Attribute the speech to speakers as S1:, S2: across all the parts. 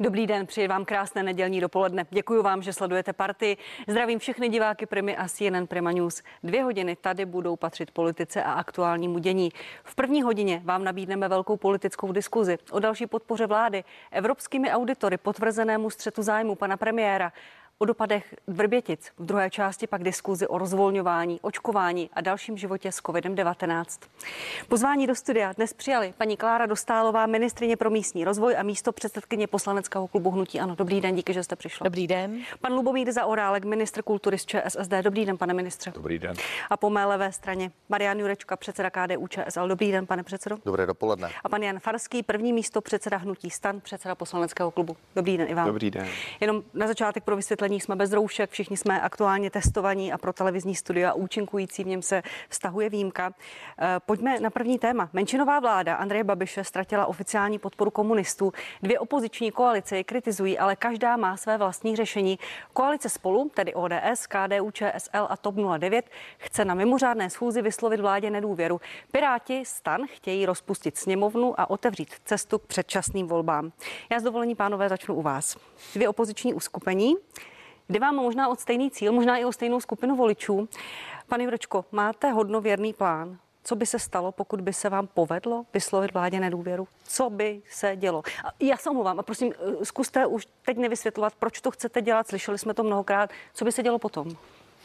S1: Dobrý den, přeji vám krásné nedělní dopoledne. Děkuji vám, že sledujete party. Zdravím všechny diváky Primy a CNN Prima News. Dvě hodiny tady budou patřit politice a aktuálnímu dění. V první hodině vám nabídneme velkou politickou diskuzi o další podpoře vlády, evropskými auditory potvrzenému střetu zájmu pana premiéra o dopadech Vrbětic. V druhé části pak diskuzi o rozvolňování, očkování a dalším životě s COVID-19. Pozvání do studia dnes přijali paní Klára Dostálová, ministrině pro místní rozvoj a místo předsedkyně poslaneckého klubu Hnutí Ano. Dobrý den, díky, že jste přišli.
S2: Dobrý den.
S1: Pan Lubomír Zaorálek, ministr kultury z ČSSD. Dobrý den, pane ministře.
S3: Dobrý den.
S1: A po mé levé straně Marian Jurečka, předseda KDU ČSL. Dobrý den, pane předsedo.
S4: Dobré dopoledne.
S1: A pan Jan Farský, první místo předseda Hnutí Stan, předseda poslaneckého klubu. Dobrý den i vám.
S3: Dobrý den.
S1: Jenom na začátek pro vysvětlení vysvětlení jsme bez roušek, všichni jsme aktuálně testovaní a pro televizní studia účinkující v něm se vztahuje výjimka. Eh, pojďme na první téma. Menšinová vláda Andreje Babiše ztratila oficiální podporu komunistů. Dvě opoziční koalice je kritizují, ale každá má své vlastní řešení. Koalice spolu, tedy ODS, KDU, ČSL a TOP 09, chce na mimořádné schůzi vyslovit vládě nedůvěru. Piráti stan chtějí rozpustit sněmovnu a otevřít cestu k předčasným volbám. Já s dovolení pánové začnu u vás. Dvě opoziční uskupení Jde vám možná od stejný cíl, možná i o stejnou skupinu voličů. Pane Jurečko, máte hodnověrný plán? Co by se stalo, pokud by se vám povedlo vyslovit vládě nedůvěru? Co by se dělo? Já se omluvám a prosím, eh, zkuste už teď nevysvětlovat, proč to chcete dělat. Slyšeli jsme to mnohokrát. Co by se dělo potom?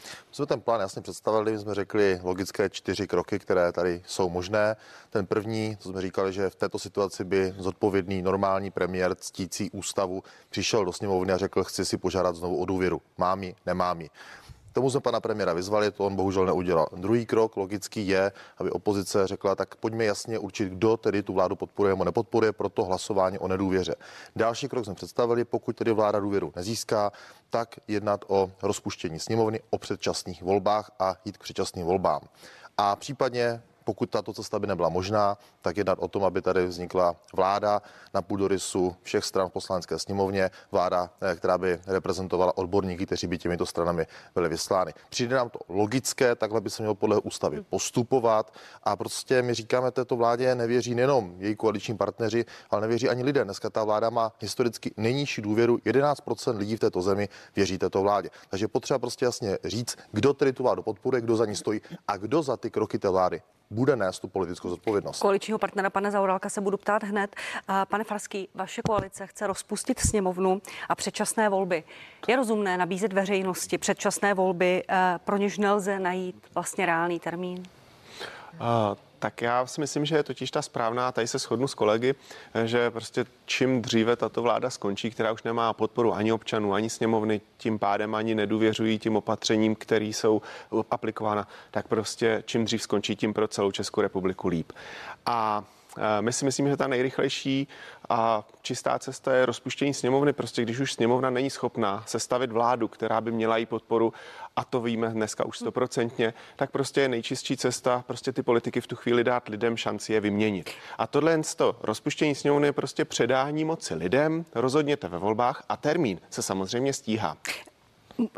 S4: My jsme ten plán jasně představili, my jsme řekli logické čtyři kroky, které tady jsou možné. Ten první, to jsme říkali, že v této situaci by zodpovědný normální premiér ctící ústavu přišel do sněmovny a řekl, chci si požádat znovu o důvěru. Mám ji, nemám ji. Tomu jsme pana premiéra vyzvali, to on bohužel neudělal. Druhý krok logický je, aby opozice řekla, tak pojďme jasně určit, kdo tedy tu vládu podporuje nebo nepodporuje, proto hlasování o nedůvěře. Další krok jsme představili, pokud tedy vláda důvěru nezíská, tak jednat o rozpuštění sněmovny, o předčasných volbách a jít k předčasným volbám. A případně pokud tato cesta by nebyla možná, tak jednat o tom, aby tady vznikla vláda na půdorysu všech stran v poslanecké sněmovně, vláda, eh, která by reprezentovala odborníky, kteří by těmito stranami byly vyslány. Přijde nám to logické, takhle by se mělo podle ústavy postupovat a prostě my říkáme této vládě nevěří nejenom její koaliční partneři, ale nevěří ani lidé. Dneska ta vláda má historicky nejnižší důvěru. 11% lidí v této zemi věří této vládě. Takže potřeba prostě jasně říct, kdo tedy tu vládu podporuje, kdo za ní stojí a kdo za ty kroky té vlády bude nést tu politickou zodpovědnost.
S1: Koaličního partnera pane Zaurálka se budu ptát hned. Pane Farský, vaše koalice chce rozpustit sněmovnu a předčasné volby. Je rozumné nabízet veřejnosti předčasné volby, eh, pro něž nelze najít vlastně reálný termín?
S3: Tak já si myslím, že je totiž ta správná, tady se shodnu s kolegy, že prostě čím dříve tato vláda skončí, která už nemá podporu ani občanů, ani sněmovny, tím pádem ani nedůvěřují tím opatřením, které jsou aplikována, tak prostě čím dřív skončí, tím pro celou Českou republiku líp. A my si myslíme, že ta nejrychlejší a čistá cesta je rozpuštění sněmovny. Prostě když už sněmovna není schopná sestavit vládu, která by měla jí podporu, a to víme dneska už stoprocentně, tak prostě je nejčistší cesta prostě ty politiky v tu chvíli dát lidem šanci je vyměnit. A tohle to rozpuštění sněmovny je prostě předání moci lidem, rozhodněte ve volbách a termín se samozřejmě stíhá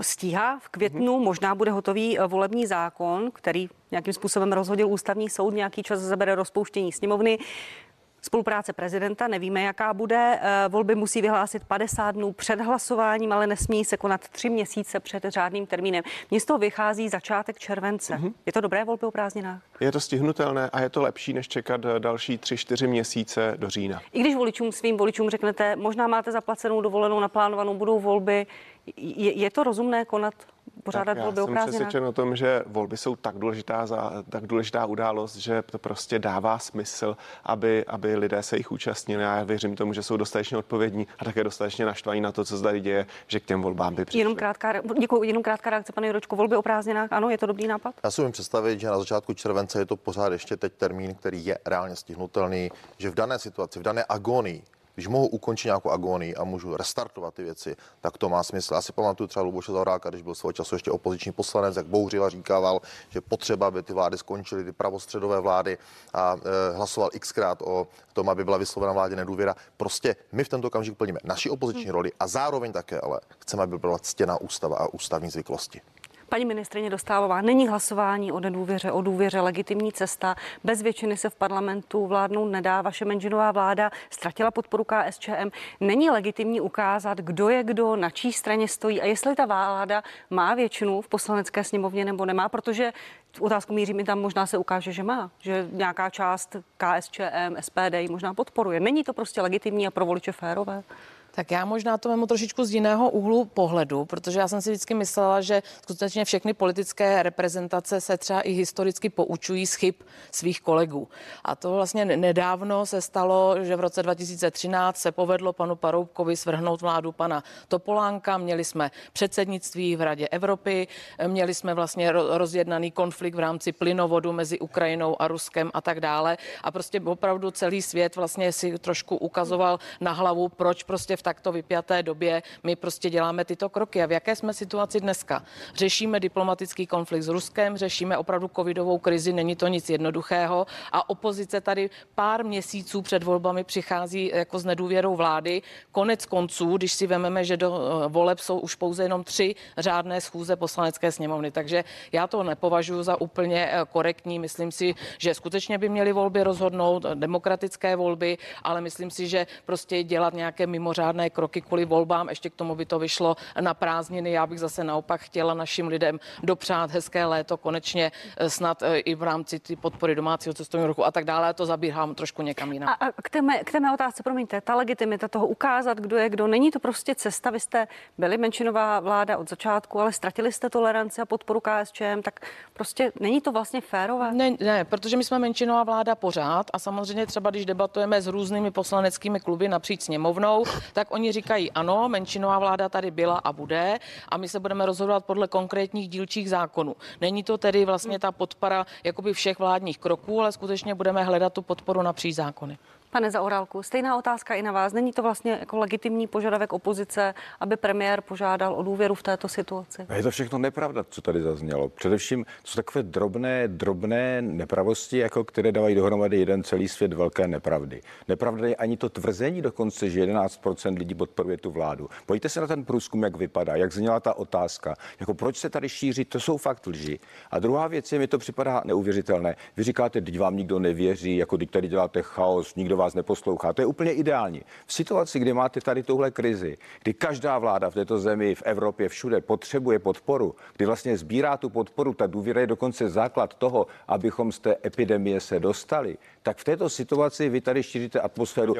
S1: stíhá. V květnu možná bude hotový eh, volební zákon, který nějakým způsobem rozhodil ústavní soud, nějaký čas zabere rozpouštění sněmovny. Spolupráce prezidenta, nevíme, jaká bude. Eh, volby musí vyhlásit 50 dnů před hlasováním, ale nesmí se konat tři měsíce před řádným termínem. Mně z toho vychází začátek července. Mm-hmm. Je to dobré volby o prázdninách?
S3: Je to stihnutelné a je to lepší, než čekat eh, další tři, čtyři měsíce do října.
S1: I když voličům, svým voličům řeknete, možná máte zaplacenou dovolenou, naplánovanou, budou volby, je, je to rozumné konat pořádat volby o
S3: prázdninách? Já jsem přesvědčen o tom, že volby jsou tak důležitá, za, tak důležitá událost, že to prostě dává smysl, aby, aby lidé se jich účastnili. A já věřím tomu, že jsou dostatečně odpovědní a také dostatečně naštvaní na to, co zde děje, že k těm volbám by přišli.
S1: Jenom krátká, děkuji, jenom krátká reakce, pane Juročko. Volby o prázdninách, ano, je to dobrý nápad?
S4: Já si umím představit, že na začátku července je to pořád ještě teď termín, který je reálně stihnutelný, že v dané situaci, v dané agonii když mohu ukončit nějakou agonii a můžu restartovat ty věci, tak to má smysl. Já si pamatuju třeba Luboše Zauráka, když byl svého času ještě opoziční poslanec, jak bouřil a říkával, že potřeba, aby ty vlády skončily, ty pravostředové vlády a e, hlasoval xkrát o tom, aby byla vyslovena vládě nedůvěra. Prostě my v tento okamžik plníme naši opoziční roli a zároveň také ale chceme, aby byla ctěná ústava a ústavní zvyklosti.
S1: Paní ministrině Dostálová, není hlasování o nedůvěře, o důvěře legitimní cesta. Bez většiny se v parlamentu vládnout nedá. Vaše menšinová vláda ztratila podporu KSČM. Není legitimní ukázat, kdo je kdo, na čí straně stojí a jestli ta vláda má většinu v poslanecké sněmovně nebo nemá, protože otázku míří mi tam možná se ukáže, že má, že nějaká část KSČM, SPD ji možná podporuje. Není to prostě legitimní a pro voliče férové?
S2: Tak já možná to vemu trošičku z jiného úhlu pohledu, protože já jsem si vždycky myslela, že skutečně všechny politické reprezentace se třeba i historicky poučují z chyb svých kolegů. A to vlastně nedávno se stalo, že v roce 2013 se povedlo panu Paroubkovi svrhnout vládu pana Topolánka. Měli jsme předsednictví v Radě Evropy, měli jsme vlastně rozjednaný konflikt v rámci plynovodu mezi Ukrajinou a Ruskem a tak dále. A prostě opravdu celý svět vlastně si trošku ukazoval na hlavu, proč prostě v takto vypjaté době my prostě děláme tyto kroky. A v jaké jsme situaci dneska? Řešíme diplomatický konflikt s Ruskem, řešíme opravdu covidovou krizi, není to nic jednoduchého a opozice tady pár měsíců před volbami přichází jako s nedůvěrou vlády. Konec konců, když si vememe, že do eh, voleb jsou už pouze jenom tři řádné schůze poslanecké sněmovny, takže já to nepovažuji za úplně eh, korektní. Myslím si, že skutečně by měly volby rozhodnout, demokratické volby, ale myslím si, že prostě dělat nějaké mimořádné žádné kroky kvůli volbám, ještě k tomu by to vyšlo na prázdniny. Já bych zase naopak chtěla našim lidem dopřát hezké léto, konečně eh, snad eh, i v rámci ty podpory domácího cestovního ruchu a tak dále. To zabírám trošku někam jinam.
S1: A, a k, té mé, k té mé otázce, promiňte, ta legitimita toho ukázat, kdo je kdo, není to prostě cesta. Vy jste byli menšinová vláda od začátku, ale ztratili jste toleranci a podporu KSČM, tak prostě není to vlastně férové?
S2: Ne, ne, protože my jsme menšinová vláda pořád a samozřejmě třeba, když debatujeme s různými poslaneckými kluby napříč sněmovnou, tak oni říkají ano, menšinová vláda tady byla a bude a my se budeme rozhodovat podle konkrétních dílčích zákonů. Není to tedy vlastně ta podpora jakoby všech vládních kroků, ale skutečně budeme hledat tu podporu napříč zákony.
S1: Pane Zaorálku, stejná otázka i na vás. Není to vlastně jako legitimní požadavek opozice, aby premiér požádal o důvěru v této situaci?
S5: Je to všechno nepravda, co tady zaznělo. Především jsou takové drobné, drobné nepravosti, jako které dávají dohromady jeden celý svět velké nepravdy. Nepravda je ani to tvrzení dokonce, že 11% lidí podporuje tu vládu. Pojďte se na ten průzkum, jak vypadá, jak zněla ta otázka. Jako proč se tady šíří, to jsou fakt lži. A druhá věc je, mi to připadá neuvěřitelné. Vy říkáte, teď vám nikdo nevěří, jako teď tady děláte chaos, nikdo vás neposlouchá. To je úplně ideální. V situaci, kdy máte tady tuhle krizi, kdy každá vláda v této zemi, v Evropě, všude potřebuje podporu, kdy vlastně sbírá tu podporu, ta důvěra je dokonce základ toho, abychom z té epidemie se dostali, tak v této situaci vy tady šíříte atmosféru.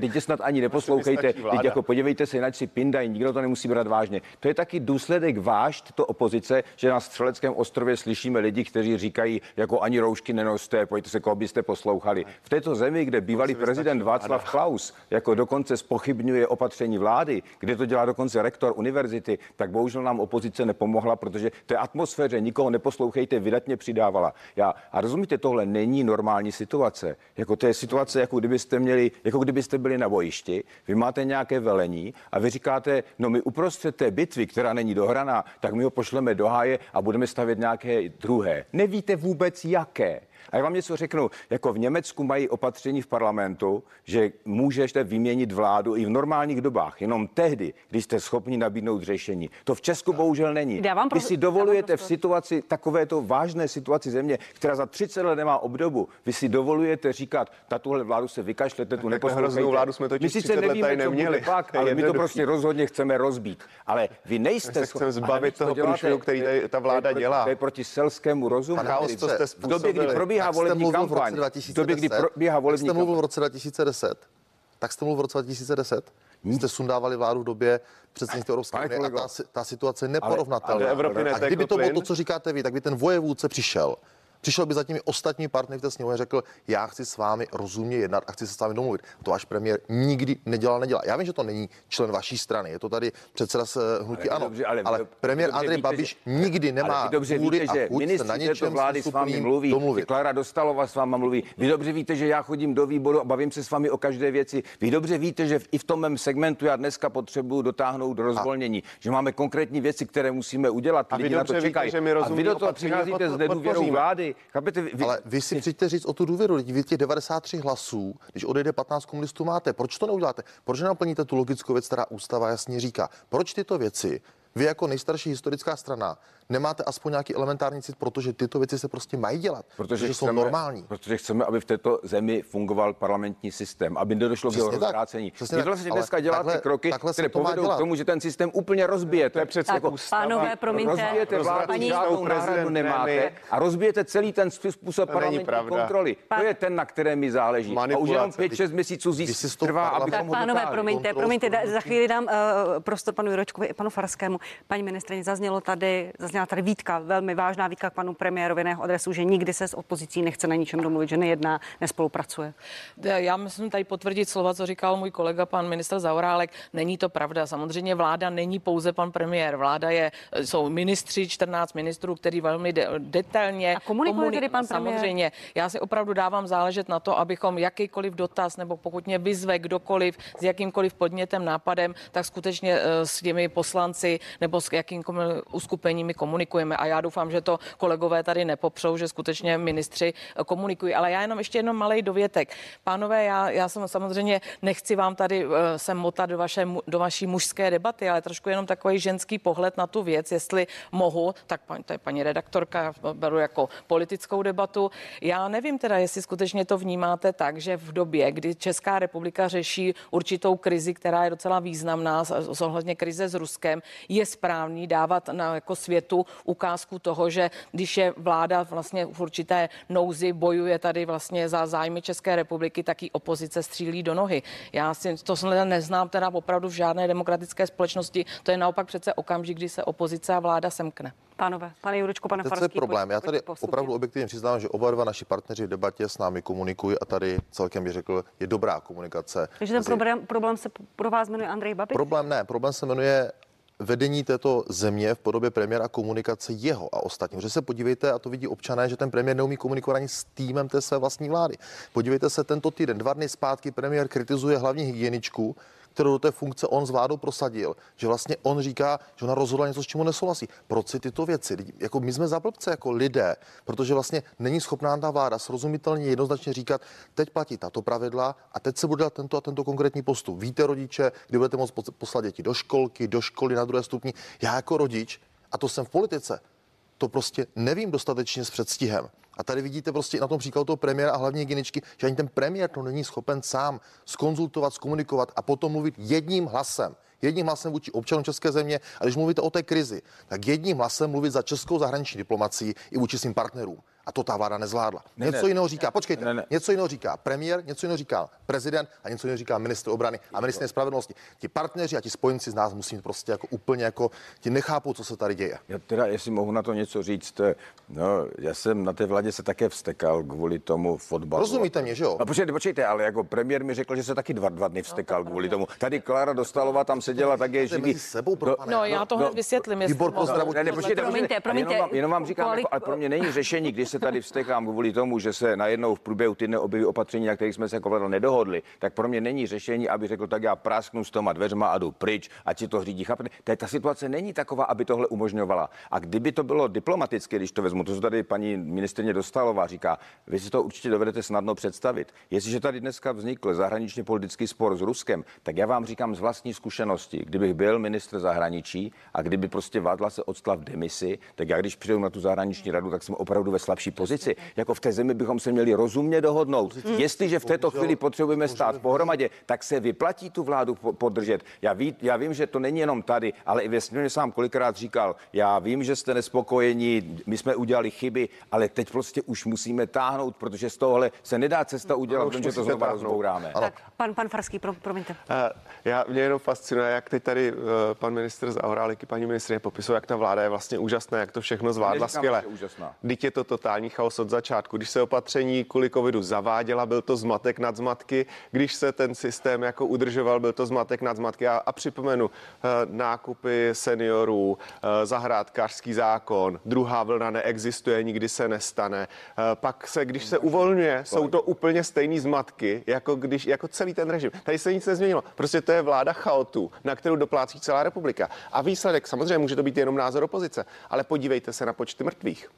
S5: Teď snad ani neposlouchejte. Teď jako podívejte se, jinak si pindají, nikdo to nemusí brát vážně. To je taky důsledek váš, to opozice, že na Střeleckém ostrově slyšíme lidi, kteří říkají, jako ani roušky nenoste, pojďte se, koho byste poslouchali. V této zemi, kde bývalý prezident Václav Klaus jako dokonce spochybňuje opatření vlády, kde to dělá dokonce rektor univerzity, tak bohužel nám opozice nepomohla, protože té atmosféře nikoho neposlouchejte, vydatně přidávala. Já, a rozumíte, tohle není normální situace. Jako to je situace, jako kdybyste měli, jako kdybyste byli na bojišti, vy máte nějaké velení a vy říkáte, no my uprostřed té bitvy, která není dohraná, tak my ho pošleme do háje a budeme stavět nějaké druhé. Nevíte vůbec jaké. A já vám něco řeknu, jako v Německu mají opatření v parlamentu, že můžete vyměnit vládu i v normálních dobách, jenom tehdy, když jste schopni nabídnout řešení. To v Česku bohužel není.
S1: vám
S5: Vy si dovolujete v situaci, takovéto vážné situaci země, která za 30 let nemá obdobu, vy si dovolujete říkat, ta tuhle vládu se vykašlete, tu neposlouchejte.
S3: vládu jsme
S5: my sice nevíme, co neměli. Pak, ale my to prostě rozhodně chceme rozbít. Ale vy nejste
S3: schopni. zbavit toho průšvihu, který ta vláda dělá.
S5: To je proti selskému rozumu.
S3: Chaos, to jste v době,
S5: kdy probíhá volební kampaň, v době, kdy probíhá volební
S4: jste mluvil v roce 2010, tak jste mluvil v roce 2010. Vy jste sundávali vládu v době předsednictví Evropské unie a ta, ta situace je neporovnatelná.
S3: Ale, ale
S4: a kdyby to bylo to, co říkáte vy, tak by ten vojevůdce přišel Přišel by za těmi ostatní partnery v té sněmovně řekl, já chci s vámi rozumně jednat a chci se s vámi domluvit. To váš premiér nikdy nedělal, nedělá. Já vím, že to není člen vaší strany, je to tady předseda z eh, hnutí ano, dobře, ale, ale premiér Andrej víte, Babiš že, nikdy nemá ale
S5: dobře víte, že ministři na něčem vlády s vámi mluví, domluvit. Klára Dostalova s váma mluví. Vy dobře víte, že já chodím do výboru a bavím se s vámi o každé věci. Vy dobře víte, že i v tom mém segmentu já dneska potřebuji dotáhnout rozvolnění, a. že máme konkrétní věci, které musíme udělat.
S3: A vy dobře víte, že my
S5: a vy do toho přicházíte s nedůvěrou vlády. Chápete, vy,
S4: ale vy si přijďte říct o tu důvěru. Vy těch 93 hlasů, když odejde 15 komunistů máte, proč to neuděláte? Proč nenaplníte tu logickou věc, která ústava jasně říká? Proč tyto věci Vy jako nejstarší historická strana nemáte aspoň nějaký elementární cit, protože tyto věci se prostě mají dělat, protože, protože jsou normální.
S5: Protože chceme, aby v této zemi fungoval parlamentní systém, aby nedošlo k jeho rozvrácení. Vy vlastně dneska děláte takhle, kroky, takhle které to povedou k tomu, že ten systém úplně rozbije. To je přece
S1: jako pánové, promiňte.
S5: Rozbijete vládu, paní... žádnou náhradu nemáte a rozbijete celý ten způsob parlamentní kontroly. To je ten, na které mi záleží. A už jenom 5-6 měsíců trvá, abychom ho
S1: Pánové, promiňte, promiňte, za chvíli dám uh, prostor panu Juročkovi i panu Farskému. Paní ministrině, zaznělo tady, zazněla tady výtka, velmi vážná výtka k panu premiérovi na jeho adresu, že nikdy se s opozicí nechce na ničem domluvit, že nejedná, nespolupracuje.
S2: Já myslím tady potvrdit slova, co říkal můj kolega pan ministr Zaurálek. Není to pravda. Samozřejmě vláda není pouze pan premiér. Vláda je, jsou ministři, 14 ministrů, který velmi de, detailně
S1: A komunikuje tedy pan
S2: premiér? Samozřejmě. Já si opravdu dávám záležet na to, abychom jakýkoliv dotaz nebo pokud mě vyzve kdokoliv s jakýmkoliv podnětem, nápadem, tak skutečně eh, s těmi poslanci nebo s jakýmkoliv uskupeními komunikujeme. A já doufám, že to kolegové tady nepopřou, že skutečně ministři eh, komunikují. Ale já jenom ještě jenom malý dovětek. Pánové, já, já jsem samozřejmě nechci vám tady uh, sem motat do, vaše, do vaší mužské debaty, ale trošku jenom takový ženský pohled na tu věc, jestli mohu, tak paní, to je paní redaktorka, beru jako politickou debatu. Já nevím teda, jestli skutečně to vnímáte tak, že v době, kdy Česká republika řeší určitou krizi, která je docela významná, ohledně krize s Ruskem, je správný dávat na jako světu ukázku toho, že když je vláda vlastně v určité nouzi, bojuje tady vlastně za zájmy České republiky, tak i opozice střílí do nohy. Já si to neznám teda opravdu v žádné demokratické společnosti. To je naopak přece okamžik, kdy se opozice a vláda semkne.
S1: Pánové, pane Jurečko, pane
S4: Farský, je problém. Já tady opravdu objektivně přiznám, že oba dva naši partneři v debatě s námi komunikují a tady celkem bych řekl, je dobrá komunikace.
S1: Takže ten problém, problém se pro vás jmenuje Andrej Babiš?
S4: Problém ne, problém se jmenuje vedení této země v podobě premiéra komunikace jeho a ostatních. Že se podívejte, a to vidí občané, že ten premiér neumí komunikovat ani s týmem té své vlastní vlády. Podívejte se tento týden, dva dny zpátky premiér kritizuje hlavní hygieničku, kterou do té funkce on s vládou prosadil, že vlastně on říká, že ona rozhodla něco, s čím nesouhlasí. Proč si tyto věci? Jako my jsme zablbce jako lidé, protože vlastně není schopná ta vláda srozumitelně jednoznačně říkat, teď platí tato pravidla a teď se bude dát tento a tento konkrétní postup. Víte, rodiče, kdy budete moct poslat děti do školky, do školy na druhé stupni. Já jako rodič, a to jsem v politice, to prostě nevím dostatečně s předstihem. A tady vidíte prostě na tom příkladu toho premiéra a hlavně hygieničky, že ani ten premiér to není schopen sám skonzultovat, zkomunikovat a potom mluvit jedním hlasem jedním hlasem vůči občanům České země. A když mluvíte o té krizi, tak jedním hlasem mluvit za českou zahraniční diplomací i vůči svým partnerům. A to ta vláda nezvládla. Ne, něco ne, jiného říká, počkejte, ne, ne. něco jiného říká premiér, něco jiného říká prezident a něco jiného říká ministr obrany a ministr spravedlnosti. Ti partneři a ti spojenci z nás musí prostě jako úplně jako, ti nechápou, co se tady děje.
S5: Já teda, jestli mohu na to něco říct, no, já jsem na té vládě se také vstekal kvůli tomu fotbalu.
S4: Rozumíte mě, že jo?
S5: No, počkejte, počkejte, ale jako premiér mi řekl, že se taky dva, dva dny vstekal no, kvůli tomu. Tady Klára Dostalová tam seděla tak je živý.
S4: Sebou,
S2: pro no, no, já to hned no, vysvětlím.
S4: Výbor pro
S5: zdravotní. Ne, počkejte, promiňte, promiňte. Jenom, jenom vám říkám, jako, ale pro mě není řešení, když se tady vstekám kvůli tomu, že se najednou v průběhu týdne objeví opatření, na kterých jsme se jako nedohodli, tak pro mě není řešení, aby řekl, tak já prásknu s toma dveřma a jdu pryč, a ti to řídí. Chápete? Ta situace není taková, aby tohle umožňovala. A kdyby to bylo diplomatické, když to vezmu, to, co tady paní ministrině Dostalová říká, vy si to určitě dovedete snadno představit. Jestliže tady dneska vznikl zahraničně politický spor s Ruskem, tak já vám říkám z vlastní zkušenosti, kdybych byl ministr zahraničí a kdyby prostě vládla se odstla v demisi, tak já když přijdu na tu zahraniční radu, tak jsem opravdu ve slabší pozici. Jako v té zemi bychom se měli rozumně dohodnout. Hmm. Jestliže v této chvíli potřebujeme stát pohromadě, tak se vyplatí tu vládu podržet. Já, ví, já vím, že to není jenom tady, ale i ve sněmě sám kolikrát říkal, já vím, že jste nespokojení, my jsme udělali chyby, ale teď prostě už musíme táhnout, protože z tohohle se nedá cesta udělat, no, protože to znovu rozbouráme.
S1: Tak, pan, pan Farský, pro, promiňte. Uh,
S3: já, mě jenom fascinuje, jak teď tady uh, pan ministr Zahorálik i paní ministrině popisují, jak ta vláda je vlastně úžasná, jak to všechno zvládla skvěle. Teď je to totální chaos od začátku začátku, když se opatření kvůli covidu zaváděla, byl to zmatek nad zmatky, když se ten systém jako udržoval, byl to zmatek nad zmatky. A, a připomenu eh, nákupy seniorů, eh, zahrádkářský zákon, druhá vlna neexistuje, nikdy se nestane. Eh, pak se, když se uvolňuje, jsou to úplně stejný zmatky, jako, když, jako celý ten režim. Tady se nic nezměnilo. Prostě to je vláda chaotu, na kterou doplácí celá republika. A výsledek samozřejmě může to být jenom názor opozice, ale podívejte se na počty mrtvých.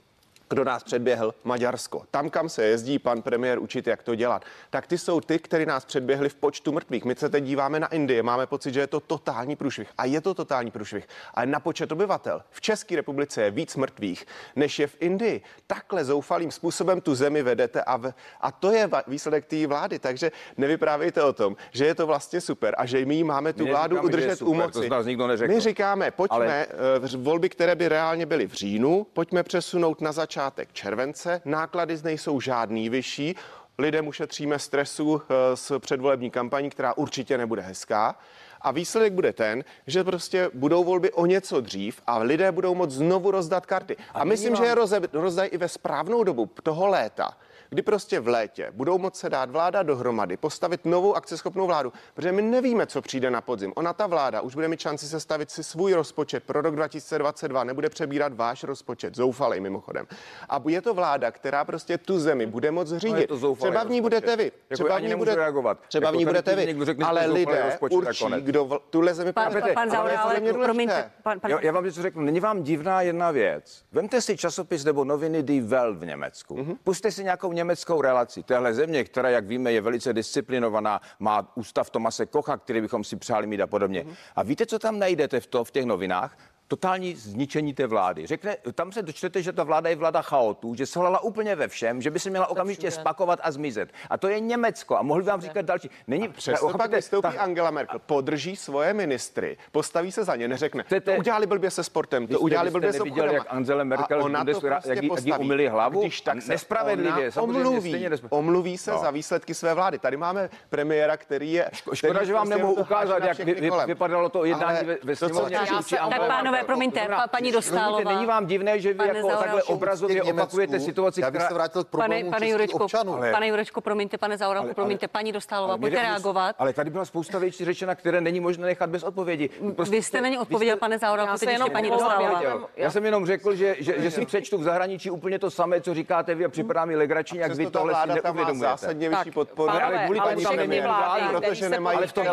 S3: Kdo nás předběhl? Maďarsko. Tam, kam se jezdí pan premiér učit, jak to dělat, tak ty jsou ty, kteří nás předběhli v počtu mrtvých. My se teď díváme na Indii, máme pocit, že je to totální průšvih. A je to totální průšvih. Ale na počet obyvatel v České republice je víc mrtvých, než je v Indii. Takhle zoufalým způsobem tu zemi vedete a, v, a to je výsledek té vlády. Takže nevyprávějte o tom, že je to vlastně super a že my máme tu
S5: My
S3: vládu
S5: je
S3: udržet
S5: super,
S3: u moci.
S5: to nás nikdo neřekl.
S3: My říkáme, pojďme
S5: Ale-
S3: ale... volby, které by reálně byly v říjnu, pojďme přesunout na začátek července. Náklady z nejsou žádný vyšší. Lidem ušetříme stresu eh, s předvolební kampaní, která určitě nebude hezká. A výsledek bude ten, že prostě budou volby o něco dřív a lidé budou moct znovu rozdat karty. A, myslím, že je rozdají i ve správnou dobu toho léta kdy prostě v létě budou moct se dát vláda dohromady, postavit novou akceschopnou vládu, protože my nevíme, co přijde na podzim. Ona ta vláda už bude mít šanci sestavit si svůj rozpočet pro rok 2022, nebude přebírat váš rozpočet, zoufalej mimochodem. A je to vláda, která prostě tu zemi bude moc řídit.
S5: No, je to zoufalý
S3: třeba v ní
S5: rozpočet.
S3: budete vy,
S5: Jako
S3: třeba
S5: ani
S3: v ní bude,
S5: reagovat.
S3: třeba v
S5: Jako
S3: ní
S5: tady
S3: budete vy,
S5: někdo řekne,
S3: ale lidé určí, kdo vl- tuhle zemi
S1: Pan, pan
S3: mě důležité.
S1: promiňte, pan, pan,
S5: Já, já vám něco řeknu. Není vám divná jedna věc. Vemte si časopis nebo noviny Die Welt v Německu.
S3: Mhm.
S5: Mm-hmm. Puste si nějakou německou relaci. Téhle země, která, jak víme, je velice disciplinovaná, má ústav Tomase Kocha, který bychom si přáli mít a podobně.
S3: Mhm.
S5: Mm-hmm. A víte, co tam najdete v, to, v těch novinách? Totální zničení té vlády. Řekne, tam se dočtete, že ta vláda je vláda chaotů, že selhala úplně ve všem, že by se měla okamžitě spakovat a zmizet. A to je Německo. A mohli vám říkat další. Není,
S3: Přesto pak
S5: chápete,
S3: vystoupí
S5: ta-
S3: Angela Merkel, podrží svoje ministry, postaví se za ně, neřekne,
S5: Chcete-
S3: to udělali blbě se sportem, to
S5: jste-
S3: udělali blbě s
S5: neviděl,
S3: obchodem.
S5: jak Angela Merkel
S3: a ona to prostě
S5: jak jí- jak jí umyli hlavu?
S3: Když tak se
S5: Nespravedlivě,
S3: omluví, omluví se
S5: No.
S3: za výsledky své vlády. Tady máme premiéra, který je...
S5: Škoda, že vám
S3: prostě
S5: nemohu ukázat, jak vypadalo to jednání ve, sněmovně.
S1: Tak
S5: Angele
S1: pánové, promiňte, pa- paní Dostálová.
S5: Není vám divné, že vy
S1: Pane
S5: jako takhle
S1: Zaorálku.
S5: obrazově opakujete situaci,
S4: Já bych se
S5: která...
S4: vrátil k
S1: Pane,
S4: problému
S1: pane
S4: českých
S1: Jurečko,
S4: občanů.
S1: pane Jurečko, promiňte, pane Zaorálku,
S5: Ale-
S1: promiňte,
S5: ale-
S1: paní Dostálová,
S5: Ale
S1: pojďte reagovat.
S5: Ale tady byla spousta věcí řečena, které není možné nechat bez odpovědi. Prostě
S1: Vy jste na ně odpověděl, pane Zaorálku,
S2: Já se
S1: teď
S2: jenom
S1: ještě paní Dostálová.
S2: já
S5: Já, já jsem jenom řekl, že, že, že si přečtu v zahraničí úplně to samé, co říkáte vy a připadá mi legrační, jak vy tohle si neuvědomujete.
S3: zásadně vyšší podporu.
S5: ale kvůli
S2: ale vlády,
S3: protože nemají
S5: Ale v tom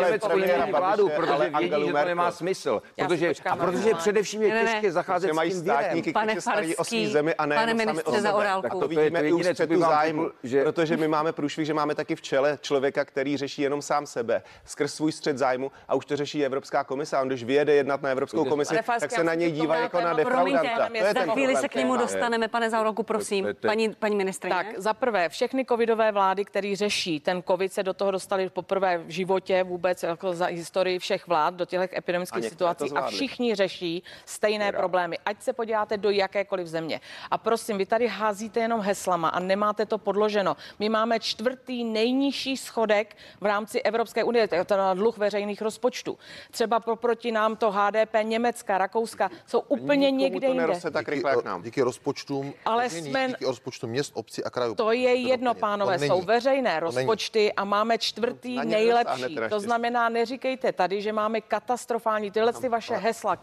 S5: vládu, protože
S3: ale
S5: vědí, že to nemá smysl.
S2: Já
S5: Protože, a protože
S2: normální.
S5: Především je
S1: Ne,
S5: těžké zacházet
S3: že
S5: s
S3: mají
S5: tím virem.
S3: státníky,
S1: Pane
S3: starají o
S1: Farský,
S3: svý zemi a ne
S1: pane ministře. Zaorálku.
S3: Tak to
S5: to je- to
S3: vidíme i u střetu zájmu,
S5: že-
S3: protože my máme průšvih, že máme taky v čele člověka, který řeší jenom sám sebe skrz svůj střed zájmu a už to řeší Evropská komise. A on, když vyjede jednat na Evropskou komisi,
S2: Pane Farský,
S3: tak se na něj
S2: dám
S3: jako na defraudanta. To je
S2: za
S1: chvíli se k němu dostaneme, pane Zaorálku, prosím, paní, paní ministrině.
S2: Tak za prvé, všechny covidové vlády, které řeší ten covid, se do toho dostali poprvé v životě vůbec jako za historii všech vlád do těch epidemických situací a všichni řeší stejné problémy. Ať se podíváte do jakékoliv země. A prosím, vy tady házíte jenom heslama a nemáte to podloženo. My máme čtvrtý nejnižší schodek v rámci Evropské unie, to je to na dluh veřejných rozpočtů. Třeba proti nám to HDP Německa, Rakouska jsou úplně
S3: Nikomu
S2: někde
S3: to
S2: jinde.
S3: tak
S4: Díky,
S3: rychle, jak nám.
S4: díky rozpočtům,
S2: Ale jsme-
S4: díky rozpočtům měst, obcí a krajů.
S2: To je
S4: To
S2: jedno, pánové,
S4: To
S2: jsou
S4: není.
S2: veřejné rozpočty a máme čtvrtý
S3: Na
S2: nejlepší. To znamená, neříkejte tady, že máme katastrofální, tyhle ty vaše hesla,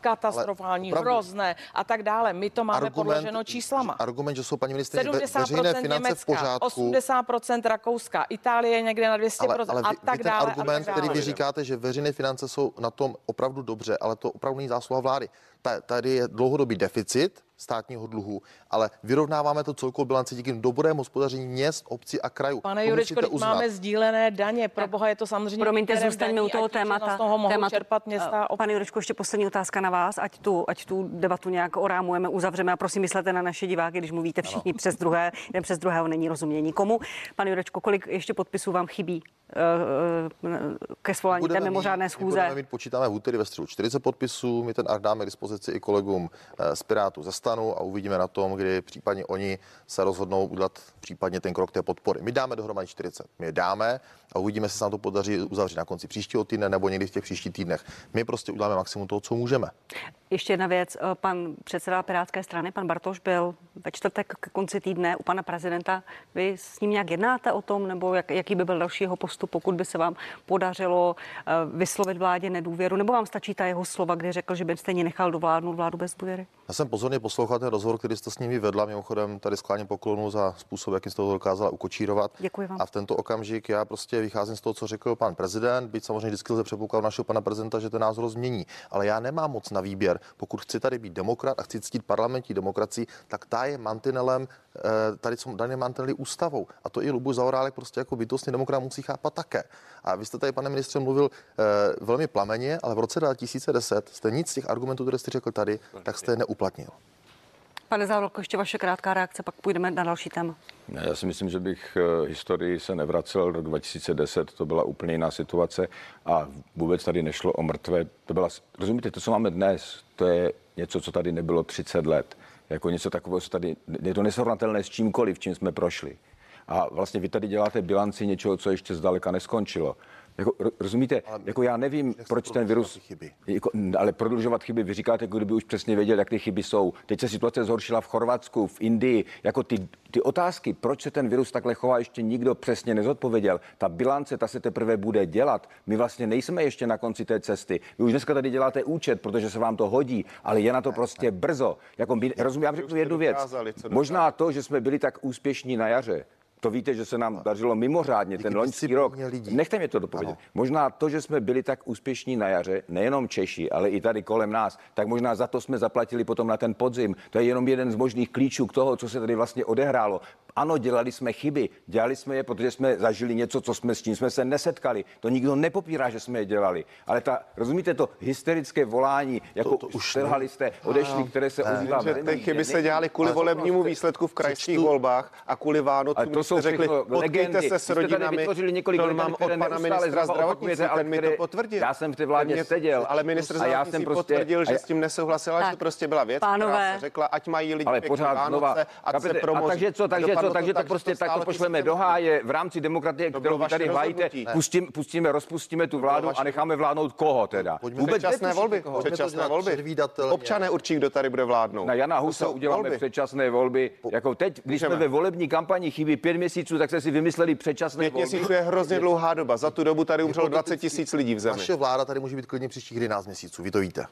S2: katastrofální,
S4: opravdu-
S2: hrozné a tak dále. My to máme podloženo číslama.
S4: Argument, že jsou paní ministrině ve-
S2: 70%
S4: veřejné finance v
S2: Německa,
S4: pořádku.
S2: 80% Rakouska, Itálie někde na 200%
S4: Ale, ale
S2: a
S4: vy,
S2: tak
S4: vy ten
S2: dále.
S4: argument,
S2: a tak
S4: který
S2: dále.
S4: vy říkáte, že veřejné finance jsou na tom opravdu dobře, ale to opravdu není zásluha vlády. Ta, tady je dlouhodobý deficit státního dluhu, ale vyrovnáváme to celkovou bilanci díky dobrému hospodaření měst, obcí a krajů.
S2: Pane
S4: To
S2: Jurečko, teď máme sdílené daně. Pro boha je to samozřejmě.
S1: Promiňte, zůstaňme u toho témata.
S2: Z toho mohou
S1: tématu.
S2: čerpat města.
S1: Eh, Pane Jurečko, ještě poslední otázka na vás, ať tu, ať tu debatu nějak orámujeme, uzavřeme a prosím myslete na naše diváky, když mluvíte všichni ano. přes druhé, jeden přes druhého není rozumění nikomu. Pane Jurečko, kolik ještě podpisů vám chybí ke svolání té mimořádné schůze?
S4: Budeme mít, počítáme v úterý ve středu 40 podpisů, my ten akt dáme k dispozici i kolegům eh, z Pirátu ze stanu a uvidíme na tom, kdy případně oni se rozhodnou udělat případně ten krok té podpory. My dáme dohromady 40. My je dáme a uvidíme, jestli se nám to podaří uzavřít na konci příštího týdne nebo někdy v těch příštích týdnech. My prostě uděláme maximum toho, co můžeme.
S1: Ještě jedna věc. eh, Pan předseda Pirátské strany, pan Bartoš, byl ve čtvrtek k konci týdne u pana prezidenta. Vy s ním nějak jednáte o tom, nebo jak, jaký by byl další jeho postup, pokud by se vám podařilo eh, vyslovit vládě nedůvěru, nebo vám stačí ta jeho slova, kdy řekl, že by stejně nechal dovládnout vládu bez důvěry?
S4: Já jsem pozorně poslouchal ten rozhovor, který jste s nimi vedla. Mimochodem tady skláním poklonu za způsob, jakým jste to dokázala ukočírovat.
S1: Děkuji vám.
S4: A v tento okamžik já prostě vycházím z toho, co řekl pan prezident. Byť samozřejmě vždycky lze předpokládat našeho pana prezidenta, že ten názor změní. Ale já nemám moc na výběr. Pokud chci tady být demokrat a chci ctít parlamentní demokracii, tak ta je mantinelem, eh, tady jsou dané mantinely ústavou. A to i Lubuš Zaorálek prostě jako bytostný demokrat musí chápat také. A vy jste tady, pane ministře, mluvil eh, velmi plameně, ale v roce 2010 jste nic z těch argumentů, které jste řekl tady, tak jste je neuplatnil.
S1: Pane Závrlko, ještě vaše krátká reakce, pak půjdeme na další téma.
S5: Já si myslím, že bych eh, historii se nevracel. Rok 2010 to byla úplně jiná situace a vůbec tady nešlo o mrtvé. To byla, rozumíte, to, co máme dnes, to je něco, co tady nebylo 30 let. Jako něco takového, co tady, je to nesrovnatelné s čímkoliv, čím jsme prošli. A vlastně vy tady děláte bilanci něčeho, co ještě zdaleka neskončilo. Jako, ro- rozumíte, jako já nevím, proč ten virus...
S4: chyby.
S5: Jako, ale prodlužovat chyby, vy říkáte, jako kdyby už přesně věděl, jak ty chyby jsou. Teď se situace zhoršila v Chorvatsku, v Indii. Jako ty, ty otázky, proč se ten virus takhle chová, ještě nikdo přesně nezodpověděl. Ta bilance, ta se teprve bude dělat. My vlastně nejsme ještě na konci té cesty. Vy už dneska tady děláte účet, protože se vám to hodí, ale je na to prostě brzo. Jako my, rozumím, já řeknu jednu věc. Možná to, že jsme byli tak úspěšní na jaře, to víte, že se nám dařilo mimořádně ten loňský rok.
S4: lidí.
S5: Nechte mě to dopovědět. Možná to, že jsme byli tak úspěšní na jaře, nejenom Češi, ale i tady kolem nás, tak možná za to jsme zaplatili potom na ten podzim. To je jenom jeden z možných klíčů k toho, co se tady vlastně odehrálo. Ano, dělali jsme chyby, dělali jsme je, protože jsme zažili něco, co jsme s čím jsme se nesetkali. To nikdo nepopírá, že jsme je dělali. Ale ta, rozumíte to, hysterické volání, jako to, to už selhali jste, odešli, které se ozývá.
S3: Ty chyby
S5: ne-
S3: se dělaly kvůli volebnímu výsledku v krajských volbách a kvůli Vánocům.
S5: Jsou
S3: řekli,
S5: legendy.
S3: se s
S5: Vy jste tady
S3: rodinami.
S5: vytvořili několik
S3: to mám od pana ministra zdravotnictví,
S5: ale
S3: ten mi to potvrdil.
S5: Já jsem v té vládě seděl.
S3: Ale ministr
S5: A já
S3: zdravotnictví
S5: jsem prostě-
S3: potvrdil,
S5: a
S3: že
S5: já-
S3: s tím nesouhlasil, že to prostě byla věc,
S1: Pánové.
S3: která se řekla, ať mají lidi
S5: ale pořád
S3: Vánoce,
S5: znova.
S3: ať se promoří.
S5: a takže co, takže co, takže to prostě tak to pošleme do háje v rámci demokratie, kterou vy tady hájíte. pustíme, rozpustíme tu vládu a necháme vládnout koho teda? Vůbec
S3: Předčasné volby, předčasné volby. Občané určí, kdo tady bude vládnout.
S5: Na Jana Husa uděláme předčasné volby. Jako teď, když jsme ve volební kampani chybí pět měsíců, tak jste si vymysleli předčasné
S3: Pět
S5: volby.
S3: měsíců je hrozně dlouhá doba. Za tu dobu tady umřelo 20 tisíc lidí v zemi.
S4: Naše vláda tady může být klidně příštích 11 měsíců, vy to víte.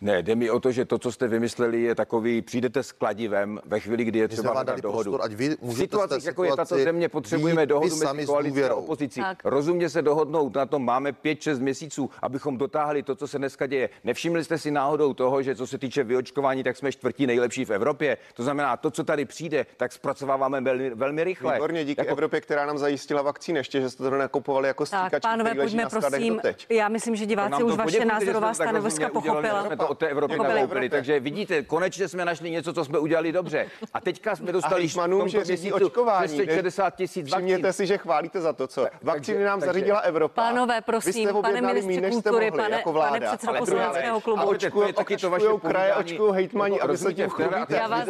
S5: Ne, jde mi o to, že to, co jste vymysleli, je takový, přijdete s kladivem ve chvíli, kdy je třeba hledat dohodu.
S4: prostor, ať vy
S5: v situacích, jako je tato země, potřebujeme dohodu mezi
S4: s
S5: koalicí a opozicí.
S1: Tak.
S5: Rozumně se dohodnout na tom, máme 5-6 měsíců, abychom dotáhli to, co se dneska děje. Nevšimli jste si náhodou toho, že co se týče vyočkování, tak jsme čtvrtí nejlepší v Evropě. To znamená, to, co tady přijde, tak zpracováváme velmi, velmi rychle.
S3: Výborně, díky
S5: Jako-
S3: Evropě, která nám zajistila vakcíny, ještě, že jste to nakupovali jako
S1: Tak,
S3: stříkačky,
S1: pánové, pojďme prosím. Já myslím, že
S5: Tak
S1: diváci už vaše názorová
S5: tak
S1: stanoviska pochopila.
S5: Od té Evropy
S1: Pochopili.
S5: nakoupili, takže vidíte, konečně jsme našli něco, co jsme udělali dobře. A teďka jsme dostali
S3: hejtmanům,
S5: v tomto
S3: že řídí očkování.
S5: 260 tisíc vakcín.
S3: Všimněte si, že chválíte za to, co. Vakcíny nám
S5: takže-
S3: zařídila Evropa.
S1: Pánové,
S3: Vy
S1: prosím,
S3: jste
S1: pane ministře
S3: míň, než jste
S1: kultury,
S3: mohli,
S1: pane-
S3: jako
S1: pane
S3: vláda. Ale druhá
S1: poslaneckého klubu.
S3: A očkují,
S5: taky to vaše
S3: kraje, očkují hejtmani,
S5: Jako
S3: aby se tím chlubíte.
S1: Já vás,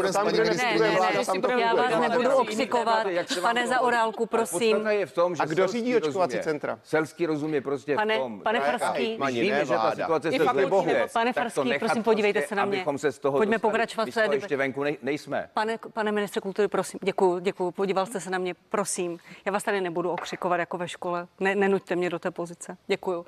S1: nebudu okřikovat. Pane Zaorálku,
S5: hodí. Ale
S1: prosím.
S5: podstata je v tom, že
S3: A kdo řídí očkovací centra?
S5: Selský rozum je prostě
S1: Pane-
S5: v tom.
S1: pane Farský.
S5: Víme,
S3: ne
S5: že ta situace
S1: Je
S5: se zlepšuje,
S1: pane Farský,
S5: nechat
S1: prosím, podívejte
S5: prostě,
S1: se na mě.
S5: Abychom se z toho
S1: Pojďme
S5: dostali.
S1: pokračovat debatě.
S5: ještě venku ne, nejsme.
S1: Pane, pane ministře kultury, prosím, děkuji, děkuji. Podíval jste se na mě, prosím. Já vás tady nebudu okřikovat jako ve škole. Ne, nenuďte mě do té pozice. Děkuji.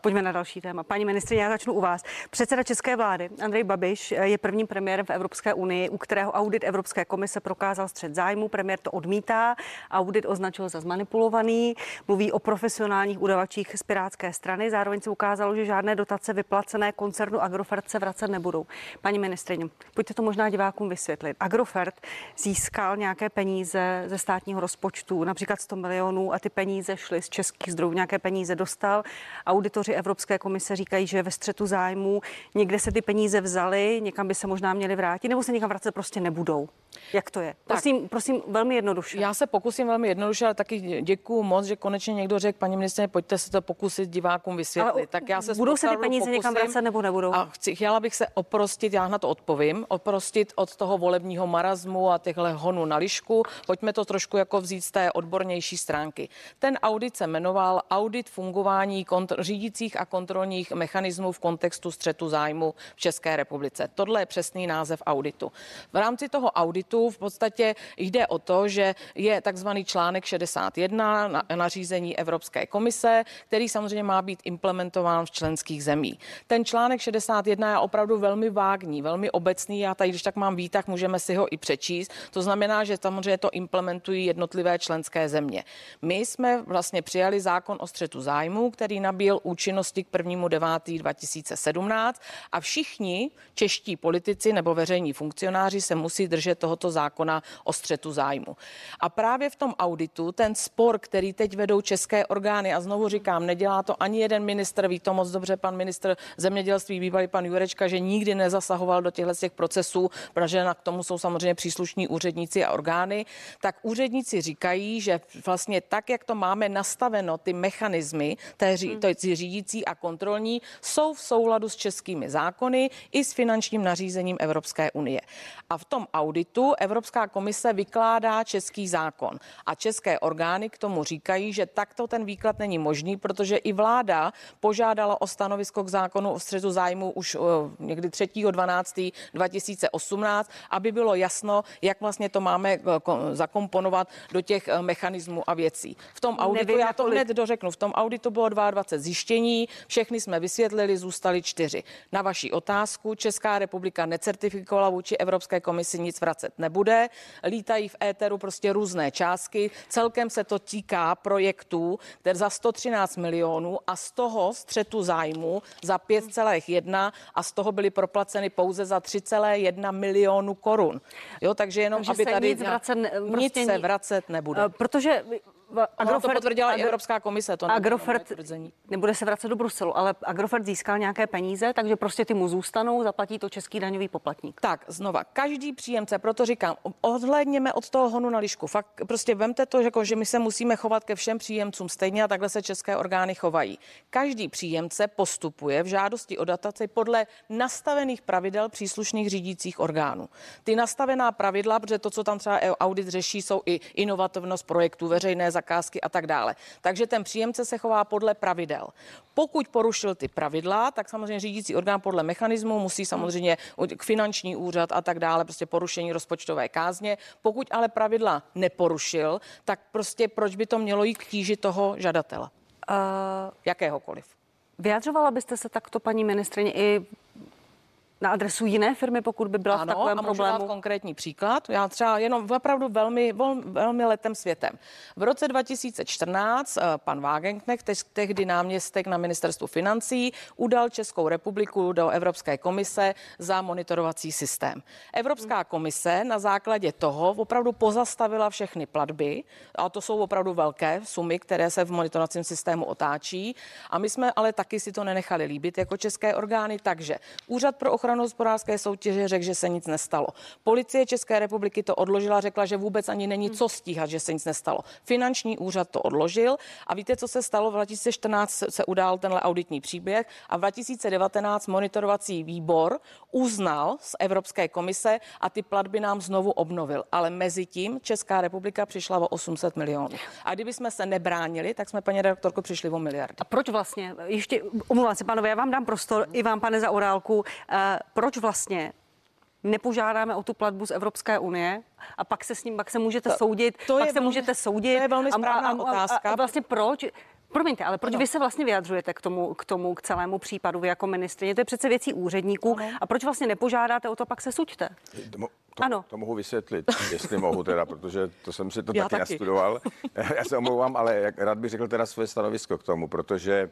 S1: Pojďme na další téma. Paní ministrině, já začnu u vás. Předseda České vlády Andrej Babiš je prvním premiérem v Evropské unii, u kterého audit Evropské komise prokázal střed zájmu. Premiér to odmítá. Audit označil za zmanipulovaný. Mluví o profesionálních udavačích z Pirátské strany. Zároveň se ukázalo, že žádné dotace vyplacené koncernu Agrofert se vracet nebudou. Paní ministrině, pojďte to možná divákům vysvětlit. Agrofert získal nějaké peníze ze státního rozpočtu, například 100 milionů, a ty peníze šly z českých zdrojů, nějaké peníze dostal. Auditoři Evropské komise říkají, že ve střetu zájmů někde se ty peníze vzaly, někam by se možná měly vrátit, nebo se někam vracet prostě nebudou. Jak to je? Prosím, prosím, velmi jednoduše.
S2: Já se pokusím velmi jednoduše, ale taky děkuju moc, že konečně někdo řekl, paní ministrině, pojďte se to pokusit divákům vysvětlit.
S1: Ale
S2: tak já se
S1: budou se ty peníze někam
S2: pokusím
S1: vracet nebo nebudou?
S2: A chci, chtěla bych se oprostit, já na to odpovím, oprostit od toho volebního marazmu a těchto honů na lišku. Pojďme to trošku jako vzít z té odbornější stránky. Ten audit se jmenoval Audit fungování kontr- řídících a kontrolních mechanismů v kontextu střetu zájmu v České republice. Tohle je přesný název auditu. V rámci toho auditu v podstatě jde o to, že je takzvaný článek 61 na nařízení Evropské komise, který samozřejmě má být implementován v členských zemí. Ten článek 61 1 je opravdu velmi vágní, velmi obecný. Já tady, když tak mám výtah, můžeme si ho i přečíst. To znamená, že samozřejmě to implementují jednotlivé členské země. My jsme vlastně přijali zákon o střetu zájmu, který nabíl účinnosti k 1. 9. 2017 a všichni čeští politici nebo veřejní funkcionáři se musí držet tohoto zákona o střetu zájmu. A právě v tom auditu ten spor, který teď vedou české orgány, a znovu říkám, nedělá to ani jeden minister, ví to moc dobře pan minister zemědělství, bývalý pan Jurečka, že nikdy nezasahoval do těchto těch procesů, protože na k tomu jsou samozřejmě příslušní úředníci a orgány, tak úředníci říkají, že vlastně tak, jak to máme nastaveno, ty mechanismy, té, hmm. té řídící a kontrolní, jsou v souladu s českými zákony i s finančním nařízením Evropské unie. A v tom auditu Evropská komise vykládá český zákon a české orgány k tomu říkají, že takto ten výklad není možný, protože i vláda požádala o stanovisko k zákonu o střetu zájmu už uh, někdy 3.12. 2018, aby bylo jasno, jak vlastně to máme uh, zakomponovat do těch uh, mechanismů a věcí. V tom auditu, Nevím, já to hned dořeknu, v tom auditu bylo 22 zjištění, všechny jsme vysvětlili, zůstaly čtyři. Na vaši otázku Česká republika necertifikovala vůči Evropské komisi nic vracet nebude. Lítají v éteru prostě různé částky. Celkem se to týká projektů, které za 113 milionů a z toho střetu zájmu za 5,1 a z toho byly proplaceny pouze za 3,1 milionu korun. Jo, takže jenom, takže aby tady
S1: nic, vracet,
S2: nic prostě se vracet nebude.
S1: Protože
S2: Agrofert, to potvrdila i Evropská komise. To
S1: Agrofert nebude se vracet do Bruselu, ale Agrofert získal nějaké peníze, takže prostě ty mu zůstanou, zaplatí to český daňový poplatník.
S2: Tak, znova, každý příjemce, proto říkám, odhlédněme od toho honu na lišku. Fakt prostě vemte to, jako, že my se musíme chovat ke všem příjemcům stejně a takhle se české orgány chovají. Každý příjemce postupuje v žádosti o dataci podle nastavených pravidel příslušných řídících orgánů. Ty nastavená pravidla, protože to, co tam třeba audit řeší, jsou i inovativnost projektů, veřejné zakázky a tak dále. Takže ten příjemce se chová podle pravidel. Pokud porušil ty pravidla, tak samozřejmě řídící orgán podle mechanismu musí samozřejmě k finanční úřad a tak dále, prostě porušení rozpočtové kázně. Pokud ale pravidla neporušil, tak prostě proč by to mělo jít k tíži toho žadatele? Uh, Jakéhokoliv.
S1: Vyjadřovala byste se takto, paní ministrině, i na adresu jiné firmy, pokud by byla
S2: ano,
S1: v takovém
S2: a
S1: problému?
S2: Dát konkrétní příklad. Já třeba jenom opravdu velmi, velmi letem světem. V roce 2014 eh, pan Wagenknecht, tehdy náměstek na ministerstvu financí, udal Českou republiku do Evropské komise za monitorovací systém. Evropská komise na základě toho opravdu pozastavila všechny platby, a to jsou opravdu velké sumy, které se v monitorovacím systému otáčí. A my jsme ale taky si to nenechali líbit jako české orgány, takže Úřad pro ochranu ochranu hospodářské soutěže řekl, že se nic nestalo. Policie České republiky to odložila, řekla, že vůbec ani není co stíhat, že se nic nestalo. Finanční úřad to odložil a víte, co se stalo? V 2014 se udál tenhle auditní příběh a v 2019 monitorovací výbor uznal z Evropské komise a ty platby nám znovu obnovil. Ale mezi tím Česká republika přišla o 800 milionů. A kdyby jsme se nebránili, tak jsme, paní redaktorko, přišli o miliardy.
S1: A proč vlastně? Ještě omlouvám se, pánové, já vám dám prostor, i vám, pane Zaorálku. Uh, proč vlastně nepožádáme o tu platbu z Evropské unie a pak se s ním, pak se můžete to, soudit, to pak se velmi, můžete soudit.
S2: To je velmi správná a, a,
S1: otázka. A, a vlastně proč? Promiňte, ale proč ano. vy se vlastně vyjadřujete k tomu, k tomu, k celému případu, vy jako ministrině? To je přece věcí úředníků. Ano. A proč vlastně nepožádáte o to, pak se suďte?
S5: To, ano. to mohu vysvětlit, jestli mohu teda, protože to jsem si to Já taky, taky nastudoval. Já se omlouvám, ale jak, rád bych řekl teda své stanovisko k tomu, protože Eh,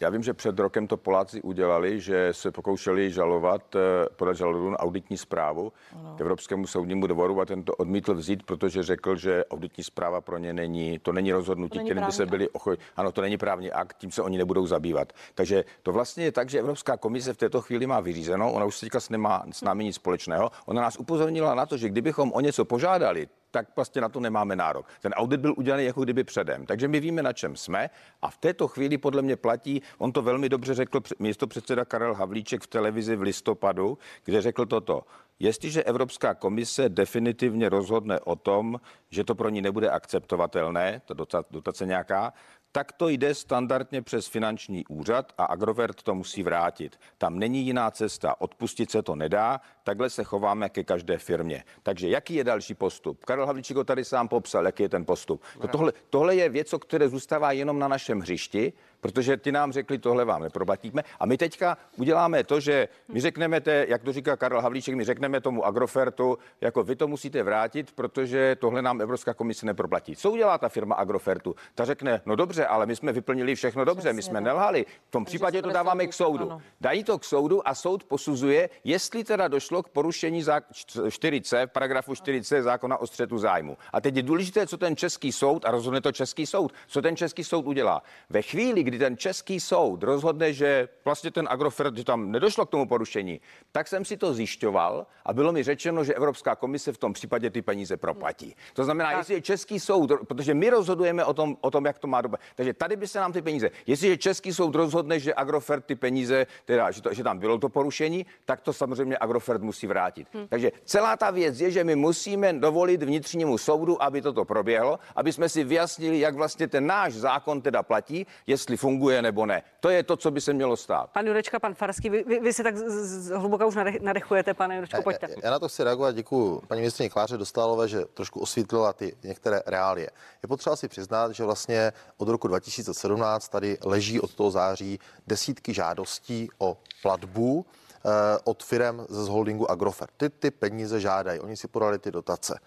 S5: já vím, že před rokem to Poláci udělali, že se pokoušeli žalovat, eh, podat žalobu na auditní zprávu ano. k Evropskému soudnímu dvoru a ten to odmítl vzít, protože řekl, že auditní zpráva pro ně není, to není rozhodnutí, kterým by se byli ochotní. Ano, to není právní akt, tím se oni nebudou zabývat. Takže to vlastně je tak, že Evropská komise v této chvíli má vyřízeno, ona už teďka nemá s námi nic společného. Ona nás upozornila na to, že kdybychom o něco požádali, tak prostě na to nemáme nárok. Ten audit byl udělaný jako kdyby předem. Takže my víme, na čem jsme a v této chvíli podle mě platí, on to velmi dobře řekl místo předseda Karel Havlíček v televizi v listopadu, kde řekl toto. Jestliže Evropská komise definitivně rozhodne o tom, že to pro ní nebude akceptovatelné, to dotace nějaká, tak to jde standardně přes finanční úřad a Agrovert to musí vrátit. Tam není jiná cesta, odpustit se to nedá, takhle se chováme ke každé firmě. Takže jaký je další postup? Karel Havlíček ho tady sám popsal, jaký je ten postup. To tohle, tohle je věc, o které zůstává jenom na našem hřišti, protože ty nám řekli, tohle vám neproplatíme. A my teďka uděláme to, že my řekneme, te, jak to říká Karel Havlíček, my řekneme tomu Agrofertu, jako vy to musíte vrátit, protože tohle nám Evropská komise neproplatí. Co udělá ta firma Agrofertu? Ta řekne, no dobře, ale my jsme vyplnili všechno dobře, Přesně my jsme nelhali. V tom případě to dáváme k soudu. Ano. Dají to k soudu a soud posuzuje, jestli teda došlo k porušení 4C, paragrafu 4C zákona o střetu zájmu. A teď je důležité, co ten český soud, a rozhodne to český soud, co ten český soud udělá. Ve chvíli, kdy ten český soud rozhodne, že vlastně ten Agrofert, že tam nedošlo k tomu porušení, tak jsem si to zjišťoval a bylo mi řečeno, že Evropská komise v tom případě ty peníze proplatí. To znamená, tak. jestli je český soud, protože my rozhodujeme o tom, o tom jak to má doba. Takže tady by se nám ty peníze, jestliže český soud rozhodne, že Agrofert ty peníze, teda, že, to, že tam bylo to porušení, tak to samozřejmě Agrofert musí vrátit. Hmm. Takže celá ta věc je, že my musíme dovolit vnitřnímu soudu, aby toto proběhlo, aby jsme si vyjasnili, jak vlastně ten náš zákon teda platí, jestli funguje nebo ne. To je to, co by se mělo stát.
S1: Pan Jurečka, pan Farský, vy, vy, vy si tak z, z, hluboko už nadechujete, pane Jurečko, pojďte.
S4: Já, já na to chci reagovat, děkuji paní ministrině Kláře Dostálové, že trošku osvětlila ty některé reálie. Je potřeba si přiznat, že vlastně od roku 2017 tady leží od toho září desítky žádostí o platbu eh, od firm ze holdingu Agrofert. Ty ty peníze žádají, oni si podali ty dotace.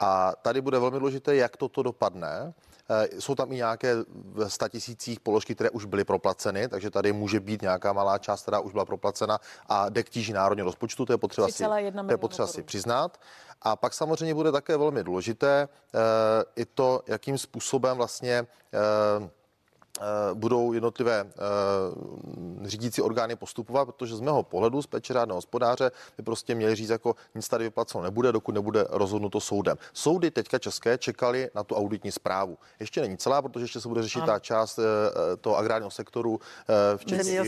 S4: A tady bude velmi důležité, jak toto dopadne. Eh, jsou tam i nějaké v tisících položky, které už byly proplaceny, takže tady může být nějaká malá část, která už byla proplacena a jde k tíži národního rozpočtu, to je potřeba, si, to je potřeba si přiznat. A pak samozřejmě bude také velmi důležité uh, i to, jakým způsobem vlastně Eh, budou jednotlivé eh, řídící orgány postupovat, protože z mého pohledu z pečerádného hospodáře by prostě měli říct, jako nic tady vyplaceno nebude, dokud nebude rozhodnuto soudem. Soudy teďka české čekali na tu auditní zprávu. Ještě není celá, protože ještě se bude řešit ano. ta část eh, toho agrárního sektoru, včetně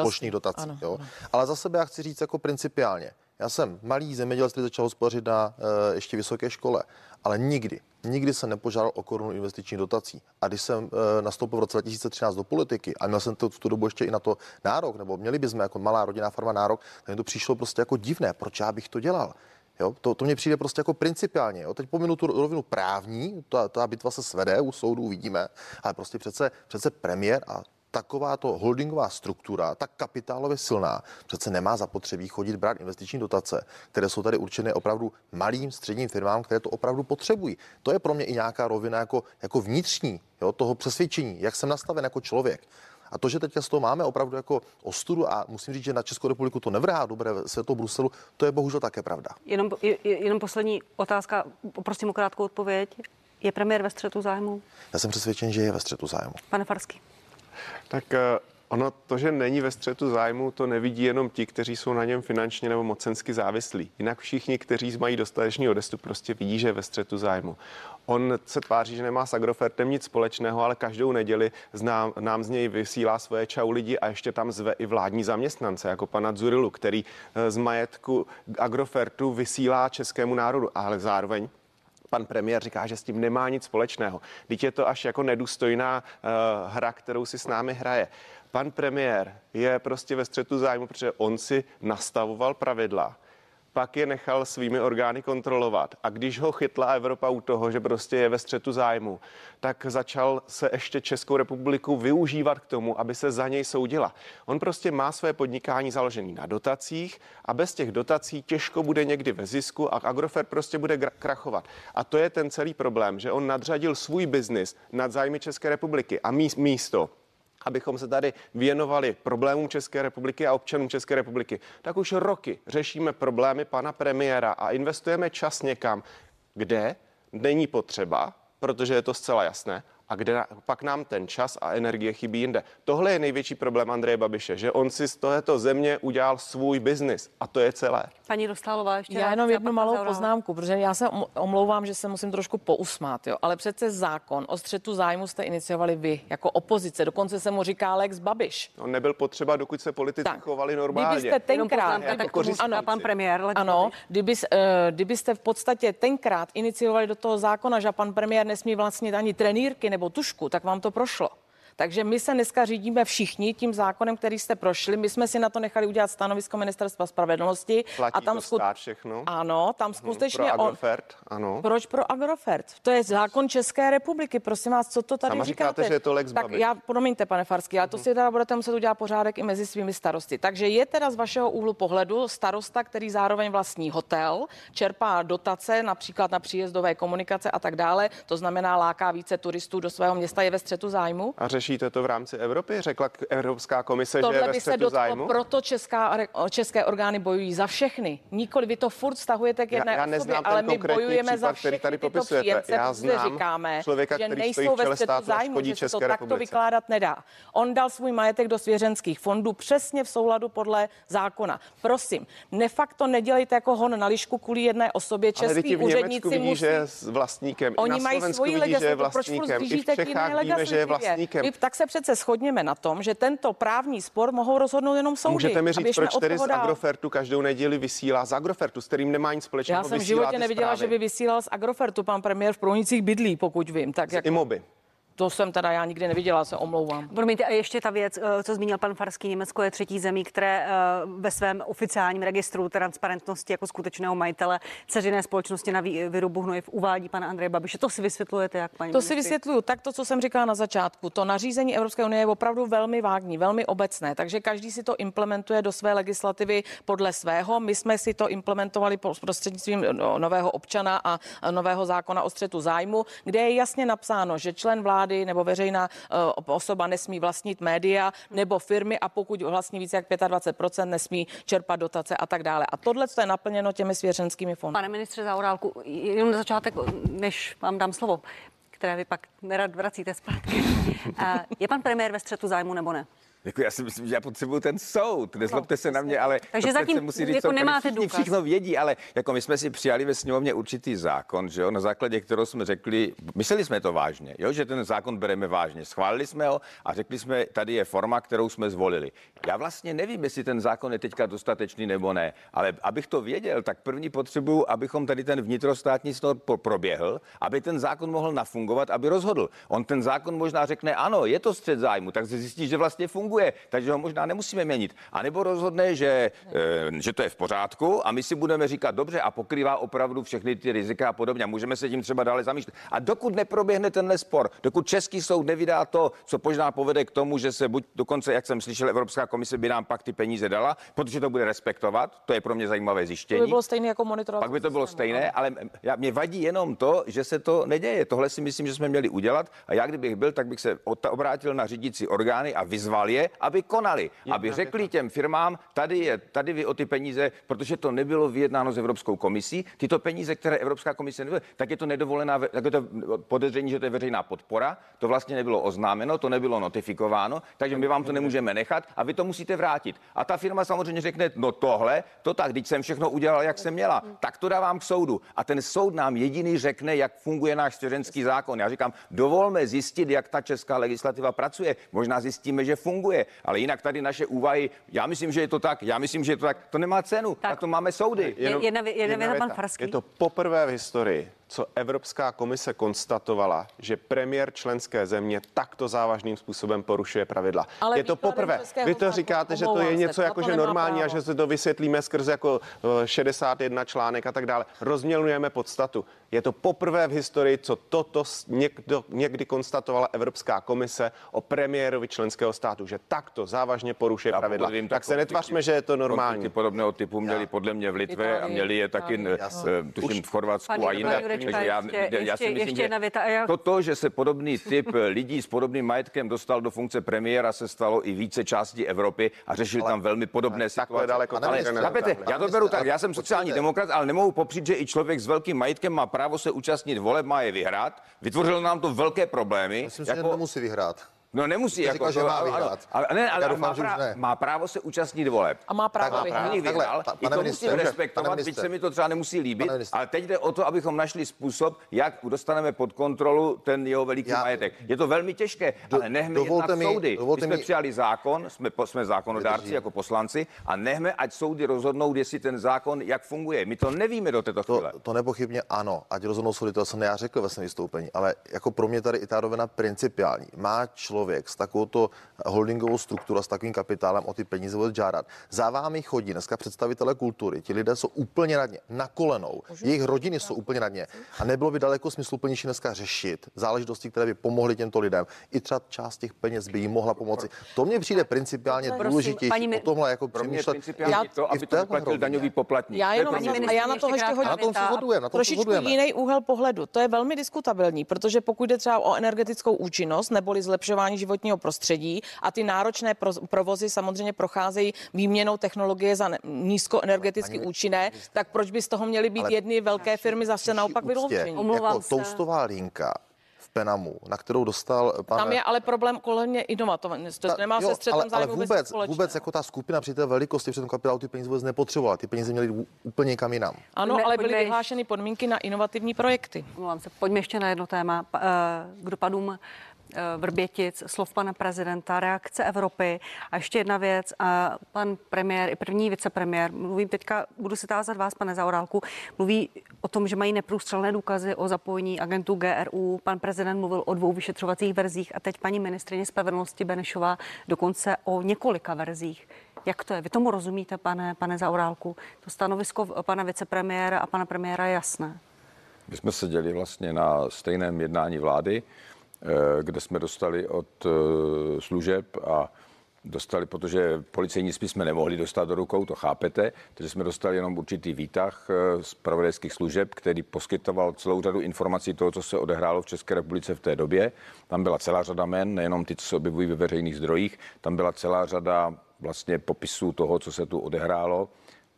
S4: plošných dotací. Ano, jo. Ano. Ale za sebe já chci říct jako principiálně. Já jsem malý zemědělec, který začal hospodařit na ještě vysoké škole, ale nikdy, nikdy jsem nepožádal o korunu investiční dotací. A když jsem uh, nastoupil v roce 2013 do politiky a měl jsem to, tu dobu ještě i na to nárok, nebo měli bychom jako malá rodinná farma nárok, tak mi to přišlo prostě jako divné, proč já bych to dělal. Jo, to, to mně přijde prostě jako principiálně. Jo. Teď pominu tu rovinu právní, ta, ta bitva se svede, u soudu uvidíme, ale prostě přece, přece premiér a takováto holdingová struktura, tak kapitálově silná, přece nemá zapotřebí chodit brát investiční dotace, které jsou tady určené opravdu malým středním firmám, které to opravdu potřebují. To je pro mě i nějaká rovina jako, jako vnitřní jo, toho přesvědčení, jak jsem nastaven jako člověk. A to, že teď z toho máme opravdu jako ostudu a musím říct, že na Českou republiku to nevrhá dobré světlo Bruselu, to je bohužel také pravda.
S1: Jenom, jenom poslední otázka, prosím o krátkou odpověď. Je premiér ve střetu zájmu?
S4: Já jsem přesvědčen, že je ve střetu zájmu.
S1: Pane Farsky.
S3: Tak eh, Ono to, že není ve střetu zájmu, to nevidí jenom ti, kteří jsou na něm finančně nebo mocensky závislí. Jinak všichni, kteří mají dostatečný odestup, prostě vidí, že je ve střetu zájmu. On se tváří, že nemá s Agrofertem nic společného, ale každou neděli znám, nám z něj vysílá svoje čau lidi a ještě tam zve i vládní zaměstnance, jako pana Zurilu, který eh, z majetku Agrofertu vysílá českému národu, ale zároveň pan premiér říká, že s tím nemá nic společného. Teď je to až jako nedůstojná uh, hra, kterou si s námi hraje. Pan premiér je prostě ve střetu zájmu, protože on si nastavoval pravidla pak je nechal svými orgány kontrolovat. A když ho chytla Evropa u toho, že prostě je ve střetu zájmu, tak začal se ještě Českou republiku využívat k tomu, aby se za něj soudila. On prostě má své podnikání založené na dotacích a bez těch dotací těžko bude někdy ve zisku a Agrofert prostě bude krachovat. A to je ten celý problém, že on nadřadil svůj biznis nad zájmy České republiky a místo abychom se tady věnovali problémům České republiky a občanům České republiky, tak už roky řešíme problémy pana premiéra a investujeme čas někam, kde není potřeba, protože je to zcela jasné, a kde pak nám ten čas a energie chybí jinde. Tohle je největší problém Andreje Babiše, že on si z této země udělal svůj biznis a to je celé.
S1: Paní Dostálová, ještě
S2: Já jenom jednu malou poznámku, protože já se omlouvám, že se musím trošku pousmát, jo, ale přece zákon o střetu zájmu jste iniciovali vy jako opozice, dokonce se mu říká Lex Babiš.
S3: On nebyl potřeba, dokud se politici tak, chovali normálně.
S2: Kdybyste tenkrát,
S1: jako ano, pan premiér, Lex
S2: ano, Babiš. kdyby, uh, kdybyste v podstatě tenkrát iniciovali do toho zákona, že pan premiér nesmí vlastnit ani trenýrky nebo tušku, tak vám to prošlo. Takže my se dneska řídíme všichni tím zákonem, který jste prošli. My jsme si na to nechali udělat stanovisko ministerstva spravedlnosti.
S3: Platí
S2: a tam
S3: to stát všechno?
S2: Ano, tam skutečně
S3: Pro
S2: on,
S3: Agrofert, ano.
S2: proč pro Agrofert? To je zákon České republiky. Prosím vás, co to tady
S3: Sama
S2: říkáte?
S3: říkáte, že je to lex
S2: tak já, promiňte, pane Farsky, ale to si teda budete muset udělat pořádek i mezi svými starosty. Takže je teda z vašeho úhlu pohledu starosta, který zároveň vlastní hotel, čerpá dotace například na příjezdové komunikace a tak dále, to znamená láká více turistů do svého města, je ve střetu zájmu?
S3: A řešíte to v rámci Evropy? Řekla Evropská komise, že je
S2: Tohle
S3: ve
S2: by se dotklo,
S3: zájmu?
S2: proto česká, české orgány bojují za všechny. Nikoli vy to furt stahujete k jedné
S3: já
S2: osobě,
S3: neznám
S2: ale my bojujeme za
S3: případ, který
S2: všechny
S3: tady
S2: tyto
S3: popisujete.
S2: příjemce,
S3: Já znám
S2: říkáme,
S3: člověka,
S2: že
S3: který
S2: nejsou ve střetu zájmu, že se to
S3: České
S2: takto
S3: republice.
S2: vykládat nedá. On dal svůj majetek do svěřenských fondů přesně v souladu podle zákona. Prosím, ne fakt to nedělejte jako hon na lišku kvůli jedné osobě. Český úředníci
S3: vidí,
S2: musí...
S3: že je s vlastníkem. I
S2: Oni
S3: na
S2: mají
S3: Slovensku
S2: svoji
S3: vidí, že je
S2: legislativu, proč furt
S3: vlastníkem. I v
S2: zdržíte k jiné
S3: Čechách víme, že je
S2: legislativě?
S3: vlastníkem.
S2: Vy, tak se přece shodněme na tom, že tento právní spor mohou rozhodnout jenom soudy.
S3: Můžete mi říct, proč tedy z. Agrofertu každou neděli vysílá z Agrofertu, s kterým nemá nic společného.
S2: Já jsem v životě neviděla,
S3: zprávy.
S2: že by vysílal z Agrofertu pan premiér v Průnicích bydlí, pokud vím. Tak jak,
S3: Imoby.
S2: To jsem teda já nikdy neviděla, se omlouvám.
S1: Promiňte, a ještě ta věc, eh, co zmínil pan Farský, Německo je třetí zemí, které eh, ve svém oficiálním registru transparentnosti jako skutečného majitele ceřiné společnosti na vý- výrobu hnojiv uvádí pana Andreje Babiše. To si vysvětlujete, jak paní
S2: To si
S1: ministryně?
S2: vysvětluju. Tak to, co jsem říkala na začátku. To nařízení Evropské unie je opravdu velmi vágní, velmi obecné, takže každý si to implementuje do své legislativy podle svého. My jsme si to implementovali prostřednictvím no, nového občana a a nového zákona o střetu zájmu, kde je jasně napsáno, že člen vlády nebo veřejná eh, osoba nesmí vlastnit média nebo firmy a pokud vlastní více jak 25%, nesmí čerpat dotace a tak dále. A tohle je naplněno těmi svěřenskými fondy.
S1: Pane ministře Zaorálku, jenom na začátek, než vám dám slovo, které vy pak nerad vracíte zpátky. Eh, Je pan premiér ve střetu zájmu nebo ne?
S5: Jako já si myslím, že já potřebuji ten soud. Nezlobte se na mě, ale
S1: Takže
S5: to
S1: zatím
S5: musí říct,
S1: jako
S5: soud. Tady
S1: nemáte
S5: všichni
S1: důkaz.
S5: Všechno vědí, ale jako my jsme si přijali ve sněmovně určitý zákon, že jo, na základě kterého jsme řekli, mysleli jsme to vážně, jo, že ten zákon bereme vážně. Schválili jsme ho a řekli jsme, tady je forma, kterou jsme zvolili. Já vlastně nevím, jestli ten zákon je teďka dostatečný nebo ne, ale abych to věděl, tak první potřebuju, abychom tady ten vnitrostátní snor proběhl, aby ten zákon mohl nafungovat, aby rozhodl. On ten zákon možná řekne, ano, je to střed zájmu, tak se zjistí, že vlastně funguje, takže ho možná nemusíme měnit. A nebo rozhodne, že, eh, že to je v pořádku a my si budeme říkat, dobře, a pokrývá opravdu všechny ty rizika a podobně. A můžeme se tím třeba dále zamýšlet. A dokud neproběhne tenhle spor, dokud český soud nevydá to, co možná povede k tomu, že se buď dokonce, jak jsem slyšel, Evropská komise by nám pak ty peníze dala, protože to bude respektovat, to je pro mě zajímavé
S2: To
S5: zjištění.
S2: by bylo stejné jako monitorovat.
S5: Pak by to bylo stejné, ale já, mě vadí jenom to, že se to neděje. Tohle si myslím, že jsme měli udělat a já kdybych byl, tak bych se obrátil na řídící orgány a vyzval je, aby konali, aby řekli těm firmám, tady, je, tady vy o ty peníze, protože to nebylo vyjednáno s Evropskou komisí, tyto peníze, které Evropská komise nebyla, tak je to nedovolená, tak je to podezření, že to je veřejná podpora, to vlastně nebylo oznámeno, to nebylo notifikováno, takže my vám to nemůžeme nechat a vy to musíte vrátit. A ta firma samozřejmě řekne, no tohle, to tak, když jsem všechno udělal, jak jsem měla, tak to dávám k soudu. A ten soud nám jediný řekne, jak funguje náš svěřenský zákon. Já říkám, dovolme zjistit, jak ta česká legislativa pracuje. Možná zjistíme, že funguje, ale jinak tady naše úvahy, já myslím, že je to tak, já myslím, že je to tak, to nemá cenu. Tak,
S1: Tak.
S5: a to máme soudy.
S1: Jenom- jedna vě- jedna věta, pan Farský.
S3: Je to poprvé v historii, co Evropská komise konstatovala, že premiér členské země takto závažným způsobem porušuje pravidla.
S2: Ale
S3: je to poprvé. Vy to říkáte, že to je
S2: se,
S3: něco jako, že normální a že se to vysvětlíme skrze jako eh, 61 článek a tak dále. Rozmělňujeme podstatu. Je to poprvé v historii, co toto někdo, někdy konstatovala Evropská komise o premiérovi členského státu, že takto závažně porušuje
S5: Já
S3: pravidla.
S5: vím,
S3: tak se
S5: konflikty-
S3: netvařme, že je to normální.
S5: Konflikty podobného typu měli podle mě v Litvě a měli je taky, eh, tuším, v Chorvatsku a jinde.
S1: Jurečka,
S5: Takže já,
S1: ještě-
S5: já si
S1: ještě-
S5: myslím,
S1: ještě
S5: že
S1: jedna věta a já-
S5: toto, že se podobný typ lidí s podobným majetkem dostal do funkce premiéra, se stalo i více částí Evropy a řešil tam velmi podobné situace.
S3: daleko
S5: ale chápete, já to beru tak, já jsem sociální demokrat, ale nemohu popřít, že i člověk s velkým majetkem má právo se účastnit voleb, má je vyhrát. Vytvořilo nám to velké problémy.
S4: Myslím si, že nemusí vyhrát.
S5: No nemusí. Jako,
S4: říkal, že
S5: to-
S4: má
S5: ano,
S4: vyhrát.
S5: Ale, ne, ale
S4: Já
S5: má,
S4: doufám, že
S5: prá-
S4: ne.
S5: má právo se účastnit voleb.
S2: A má právo
S4: Tak má
S2: vyhrát.
S4: Takhle, pa-
S5: i to
S4: ministře,
S5: musím respektovat,
S4: pane
S5: byť se mi to třeba nemusí líbit, ale teď jde o to, abychom našli způsob, jak dostaneme pod kontrolu ten jeho veliký
S4: Já-
S5: majetek. Je to velmi těžké,
S4: Do-
S5: ale nechme jednat
S4: mi-
S5: soudy. My jsme
S4: mi-
S5: přijali zákon, jsme, po- jsme zákonodárci
S4: Vydržím.
S5: jako poslanci a nechme, ať soudy rozhodnou, jestli ten zákon jak funguje. My to nevíme do této chvíle.
S4: To, to nepochybně ano, ať rozhodnou soudy, to jsem já řekl ve svém vystoupení, ale jako pro mě tady i ta rovina principiální. Má člověk člověk s takovouto holdingovou strukturou, s takovým kapitálem o ty peníze bude žádat. Za vámi chodí dneska představitele kultury. Ti lidé jsou úplně na dně, na kolenou. Jejich rodiny jsou úplně na dně. A nebylo by daleko smysluplnější dneska řešit záležitosti, které by pomohly těmto lidem. I třeba část těch peněz by jim mohla pomoci. To mně přijde principiálně
S1: Prosím,
S4: důležitější
S1: paní
S4: o tomhle jako
S5: Pro mě principiálně
S4: i-
S5: to, aby to
S4: rovině.
S5: daňový poplatník.
S2: Já jenom a já na to ještě hodím.
S4: Na tom se shodujeme, na tom
S2: Trošičku jiný úhel pohledu. To je velmi diskutabilní, protože pokud jde třeba o energetickou účinnost neboli zlepšování životního prostředí a ty náročné pro, provozy samozřejmě procházejí výměnou technologie za ne, nízkoenergeticky účinné, tak proč by z toho měly být jedny velké firmy zase naopak vyloučení?
S1: Omlouvám
S4: jako
S1: se.
S4: toustová linka v Penamu, na kterou dostal pan
S2: Tam je ale problém kolem inovativnosti. To
S4: Ta-
S2: nemá
S4: jo,
S2: se střetem
S4: ale, ale
S2: zájmu vůbec,
S4: vůbec, vůbec jako ta skupina při té velikosti, při tom kapitálu ty peníze vůbec nepotřebovala. Ty peníze měly jít úplně někam jinam.
S2: Ano,
S1: Pojďme-
S2: ale byly
S1: pojďme-
S2: vyhlášeny podmínky na inovativní projekty.
S1: Omlouvám se, pojďme ještě na jedno téma. Eh, K dopadům Vrbětic, slov pana prezidenta, reakce Evropy. A ještě jedna věc, a pan premiér i první vicepremiér, mluvím teďka, budu se tázat vás, pane Zaorálku, mluví o tom, že mají neprůstřelné důkazy o zapojení agentů GRU. Pan prezident mluvil o dvou vyšetřovacích verzích a teď paní ministrině spravedlnosti Benešová dokonce o několika verzích. Jak to je? Vy tomu rozumíte, pane, pane Zaorálku? To stanovisko pana vicepremiéra a pana premiéra je jasné.
S5: My jsme seděli vlastně na stejném jednání vlády, eh, kde jsme dostali od eh, služeb a dostali, protože policejní spis jsme nemohli dostat do rukou, to chápete, takže jsme dostali jenom určitý výtah eh, z pravodajských služeb, který poskytoval celou řadu informací toho, co se odehrálo v České republice v té době. Tam byla celá řada men, nejenom ty, co se objevují ve veřejných zdrojích, tam byla celá řada vlastně popisů toho, co se tu odehrálo.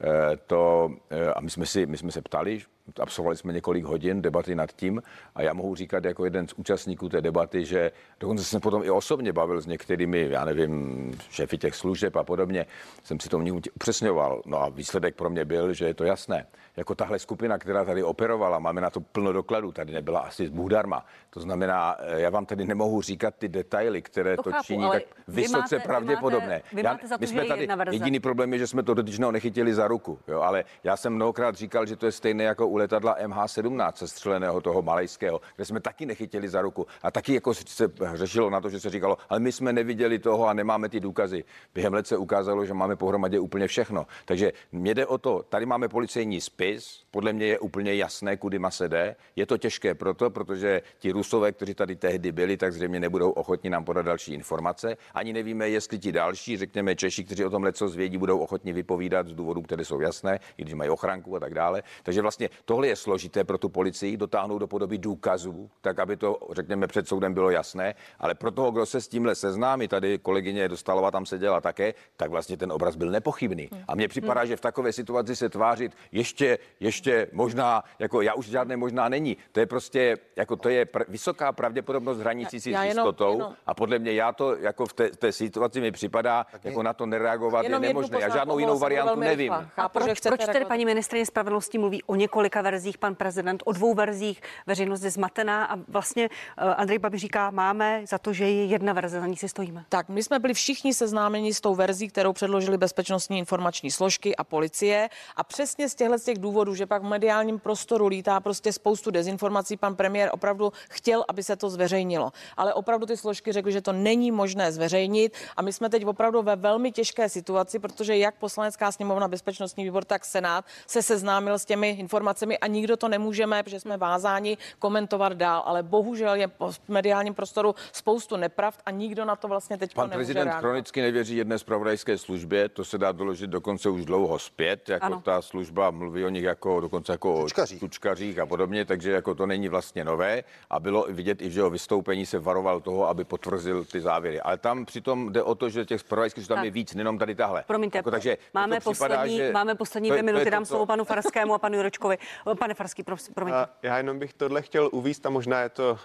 S5: Eh, To, eh, a my jsme, si, my jsme se ptali, absolvovali jsme několik hodin debaty nad tím a já mohu říkat jako jeden z účastníků té debaty, že dokonce jsem potom i osobně bavil s některými, já nevím, šéfy těch služeb a podobně, jsem si to upřesňoval. No a výsledek pro mě byl, že je to jasné. Jako tahle skupina, která tady operovala, máme na to plno dokladů, tady nebyla asi Bůh darma. To znamená, eh, já vám tady nemohu říkat ty detaily, které
S1: To
S5: to,
S1: chápu,
S5: činí tak
S1: vy
S5: vysoce
S1: máte- vy
S5: pravděpodobné.
S1: máte- vy
S5: Já-
S1: máte za to,
S5: my jsme
S1: je
S5: tady, jediný problém je, že jsme to dotyčného nechytili za ruku, jo, ale já jsem mnohokrát říkal, že to je stejné jako u letadla MH17 sestřeleného toho malajského, kde jsme taky nechytili za ruku a taky jako se řešilo na to, že se říkalo, ale my jsme neviděli toho a nemáme ty důkazy. Během let se ukázalo, že máme pohromadě úplně všechno. Takže mě jde o to, tady máme policejní spis, podle mě je úplně jasné, kudy ma se jde. Je to těžké proto, protože ti Rusové, kteří tady tehdy byli, tak zřejmě nebudou ochotni nám podat další informace. Ani nevíme, jestli ti další, řekněme Češi, kteří o tom leco zvědí, budou ochotni vypovídat z důvodů, které jsou jasné, i když mají ochranku a tak dále. Takže vlastně tohle je složité pro tu policii dotáhnout do podoby důkazů, tak aby to, řekněme, před soudem bylo jasné. Ale pro toho, kdo se s tímhle seznámí, tady kolegyně Dostalova tam seděla také, tak vlastně ten obraz byl nepochybný. A mně připadá, že v takové situaci se tvářit ještě, ještě možná, jako já už žádné možná není. To je prostě, jako to je pr- vysoká pravděpodobnost
S2: Já
S5: s jistotou.
S2: jenom-
S5: A podle mě já to, jako v té, té situaci mi připadá, jako na to nereagovat je nemožné. Já žádnou jinou variantu nevím.
S1: A
S2: Chápu, že
S1: proč,
S2: chcete
S1: proč tedy paní ministrině spravedlnosti mluví o několika verzích, pan prezident o dvou verzích, veřejnost je zmatená a vlastně eh, Andrej Babiš říká, máme za to, že je jedna verze, za ní si stojíme.
S2: Tak, my jsme byli všichni seznámeni s tou verzí, kterou předložili bezpečnostní informační složky a policie. A přesně z těchto z těch důvodů, že pak v mediálním prostoru lítá prostě spoustu dezinformací, pan premiér opravdu chtěl, aby se to zveřejnilo. Ale opravdu ty složky řekly, že to není možné zveřejnit. A my jsme teď opravdu ve velmi těžké situaci, protože jak poslanecká sněmovna, bezpečnostní výbor, tak senát se seznámil s těmi informacemi a nikdo to nemůžeme, protože jsme vázáni komentovat dál. Ale bohužel je po- v mediálním prostoru spoustu nepravd a nikdo na to vlastně teď
S5: Pan prezident
S2: reagovat.
S5: chronicky nevěří jedné zpravodajské službě, to se dá doložit dokonce už dlouho zpět, jako
S1: Ano.
S5: ta služba mluví o nich jako dokonce jako
S4: Tučkařích.
S5: o tučkařích a podobně, takže jako to není vlastně nové a bylo vidět i v jeho vystoupení se varoval toho, aby potvrzil ty závěry. Ale tam přitom jde o to, že těch zpravodajských tam
S1: Tak.
S5: je víc, nejenom tady tahle.
S1: Promiňte,
S5: jako, takže
S1: máme,
S5: připadá,
S1: poslední,
S5: že
S1: máme poslední dvě minuty, dám slovo panu Farskému a panu Jurečkovi. Pane Farský, prosím, promiňte.
S3: A Já jenom bych tohle chtěl uvíst a možná je to uh,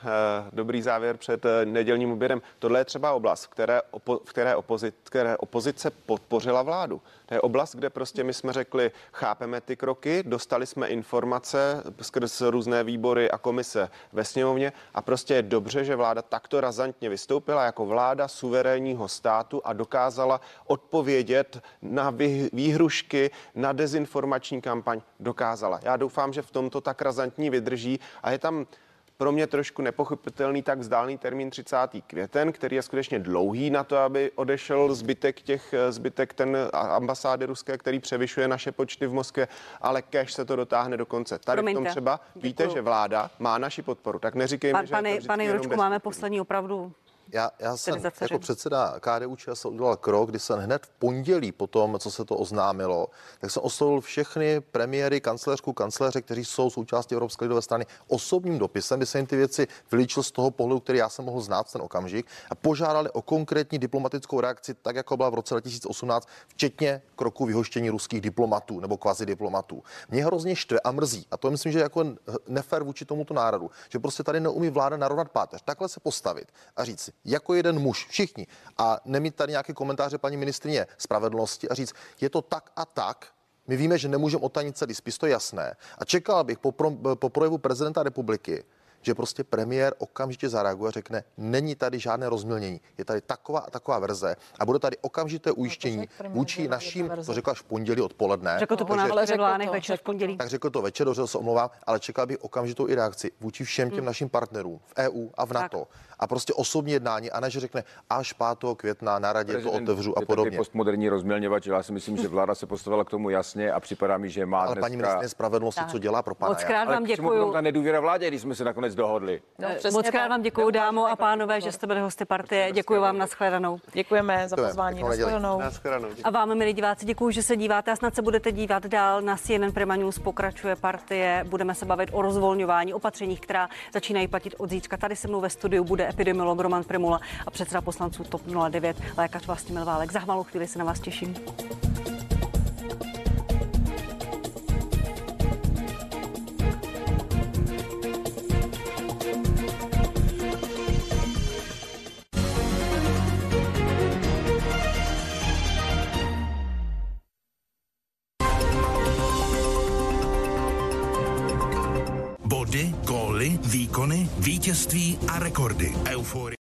S3: dobrý závěr před nedělním obědem. Tohle je třeba oblast, které, opo, v které, opozit, které opozice podpořila vládu. To je oblast, kde prostě my jsme řekli, chápeme ty kroky, dostali jsme informace skrz různé výbory a komise ve sněmovně a prostě je dobře, že vláda takto razantně vystoupila jako vláda suverénního státu a dokázala odpovědět na výhrušky, na dezinformační kampaň. Dokázala. Já doufám, že v tomto tak razantní vydrží a je tam pro mě trošku nepochopitelný tak vzdálený termín 30. květen, který je skutečně dlouhý na to, aby odešel zbytek těch, zbytek ten ambasády ruské, který převyšuje naše počty v Moskvě, ale kež se to dotáhne do konce. Tady Promiňte. v tom třeba víte, Děkuju. že vláda má naši podporu, tak neříkejme,
S1: Pan,
S3: že
S1: pane,
S3: je to
S1: pane Juročku, máme poslední opravdu
S4: já, já jsem jako předseda KDU ČSL udělal krok, kdy jsem hned v pondělí po tom, co se to oznámilo, tak jsem oslovil všechny premiéry, kancléřku, kancléře, kteří jsou součástí Evropské lidové strany osobním dopisem, kdy jsem jim ty věci vylíčil z toho pohledu, který já jsem mohl znát ten okamžik a požádali o konkrétní diplomatickou reakci, tak jako byla v roce 2018, včetně kroku vyhoštění ruských diplomatů nebo kvazi diplomatů. Mě hrozně štve a mrzí, a to myslím, že jako nefér vůči tomuto národu, že prostě tady neumí vláda narovnat páteř, takhle se postavit a říct si, jako jeden muž, všichni. A nemít tady nějaké komentáře paní ministrině spravedlnosti a říct, je to tak a tak, my víme, že nemůžeme otanit celý spis, to je jasné. A čekal bych po, pro, po projevu prezidenta republiky, že prostě premiér okamžitě zareaguje a řekne, není tady žádné rozmělnění, je tady taková a taková verze a bude tady okamžité no, ujištění vůči naším, to řekla až v pondělí odpoledne.
S1: Řekl to po řekl to, večer v pondělí.
S4: Tak řekl to večer, dobře se omlouvám, ale čekal bych okamžitou i reakci vůči všem těm hmm. našim partnerům v EU a v NATO. Tak a prostě osobní jednání a ne, že řekne až 5. května na radě Prezident to otevřu a podobně.
S5: postmoderní rozmělňovač, já si myslím, že vláda se postavila k tomu jasně a připadá mi, že má
S4: Ale
S5: dneska...
S4: paní ministrině spravedlnosti, co dělá pro pana
S1: Moc krát vám děkuju.
S5: ta nedůvěra vládě, když jsme se nakonec dohodli.
S1: No, Moc krát vám děkuju, dámo a pánové, že jste byli hosty partie. Děkuji vám, nashledanou.
S2: Děkujeme za pozvání, nashledanou.
S1: A vám, milí diváci, děkuji, že se díváte a snad se budete dívat dál. Na CNN Prima News pokračuje partie. Budeme se bavit o rozvolňování opatřeních, která začínají platit od zítřka. Tady se mnou ve studiu bude epidemiolog Roman Primula a předseda poslanců TOP 09, lékař Vlastimil Válek. Za malou chvíli se na vás těším.
S6: Vítězství a rekordy. Euforie.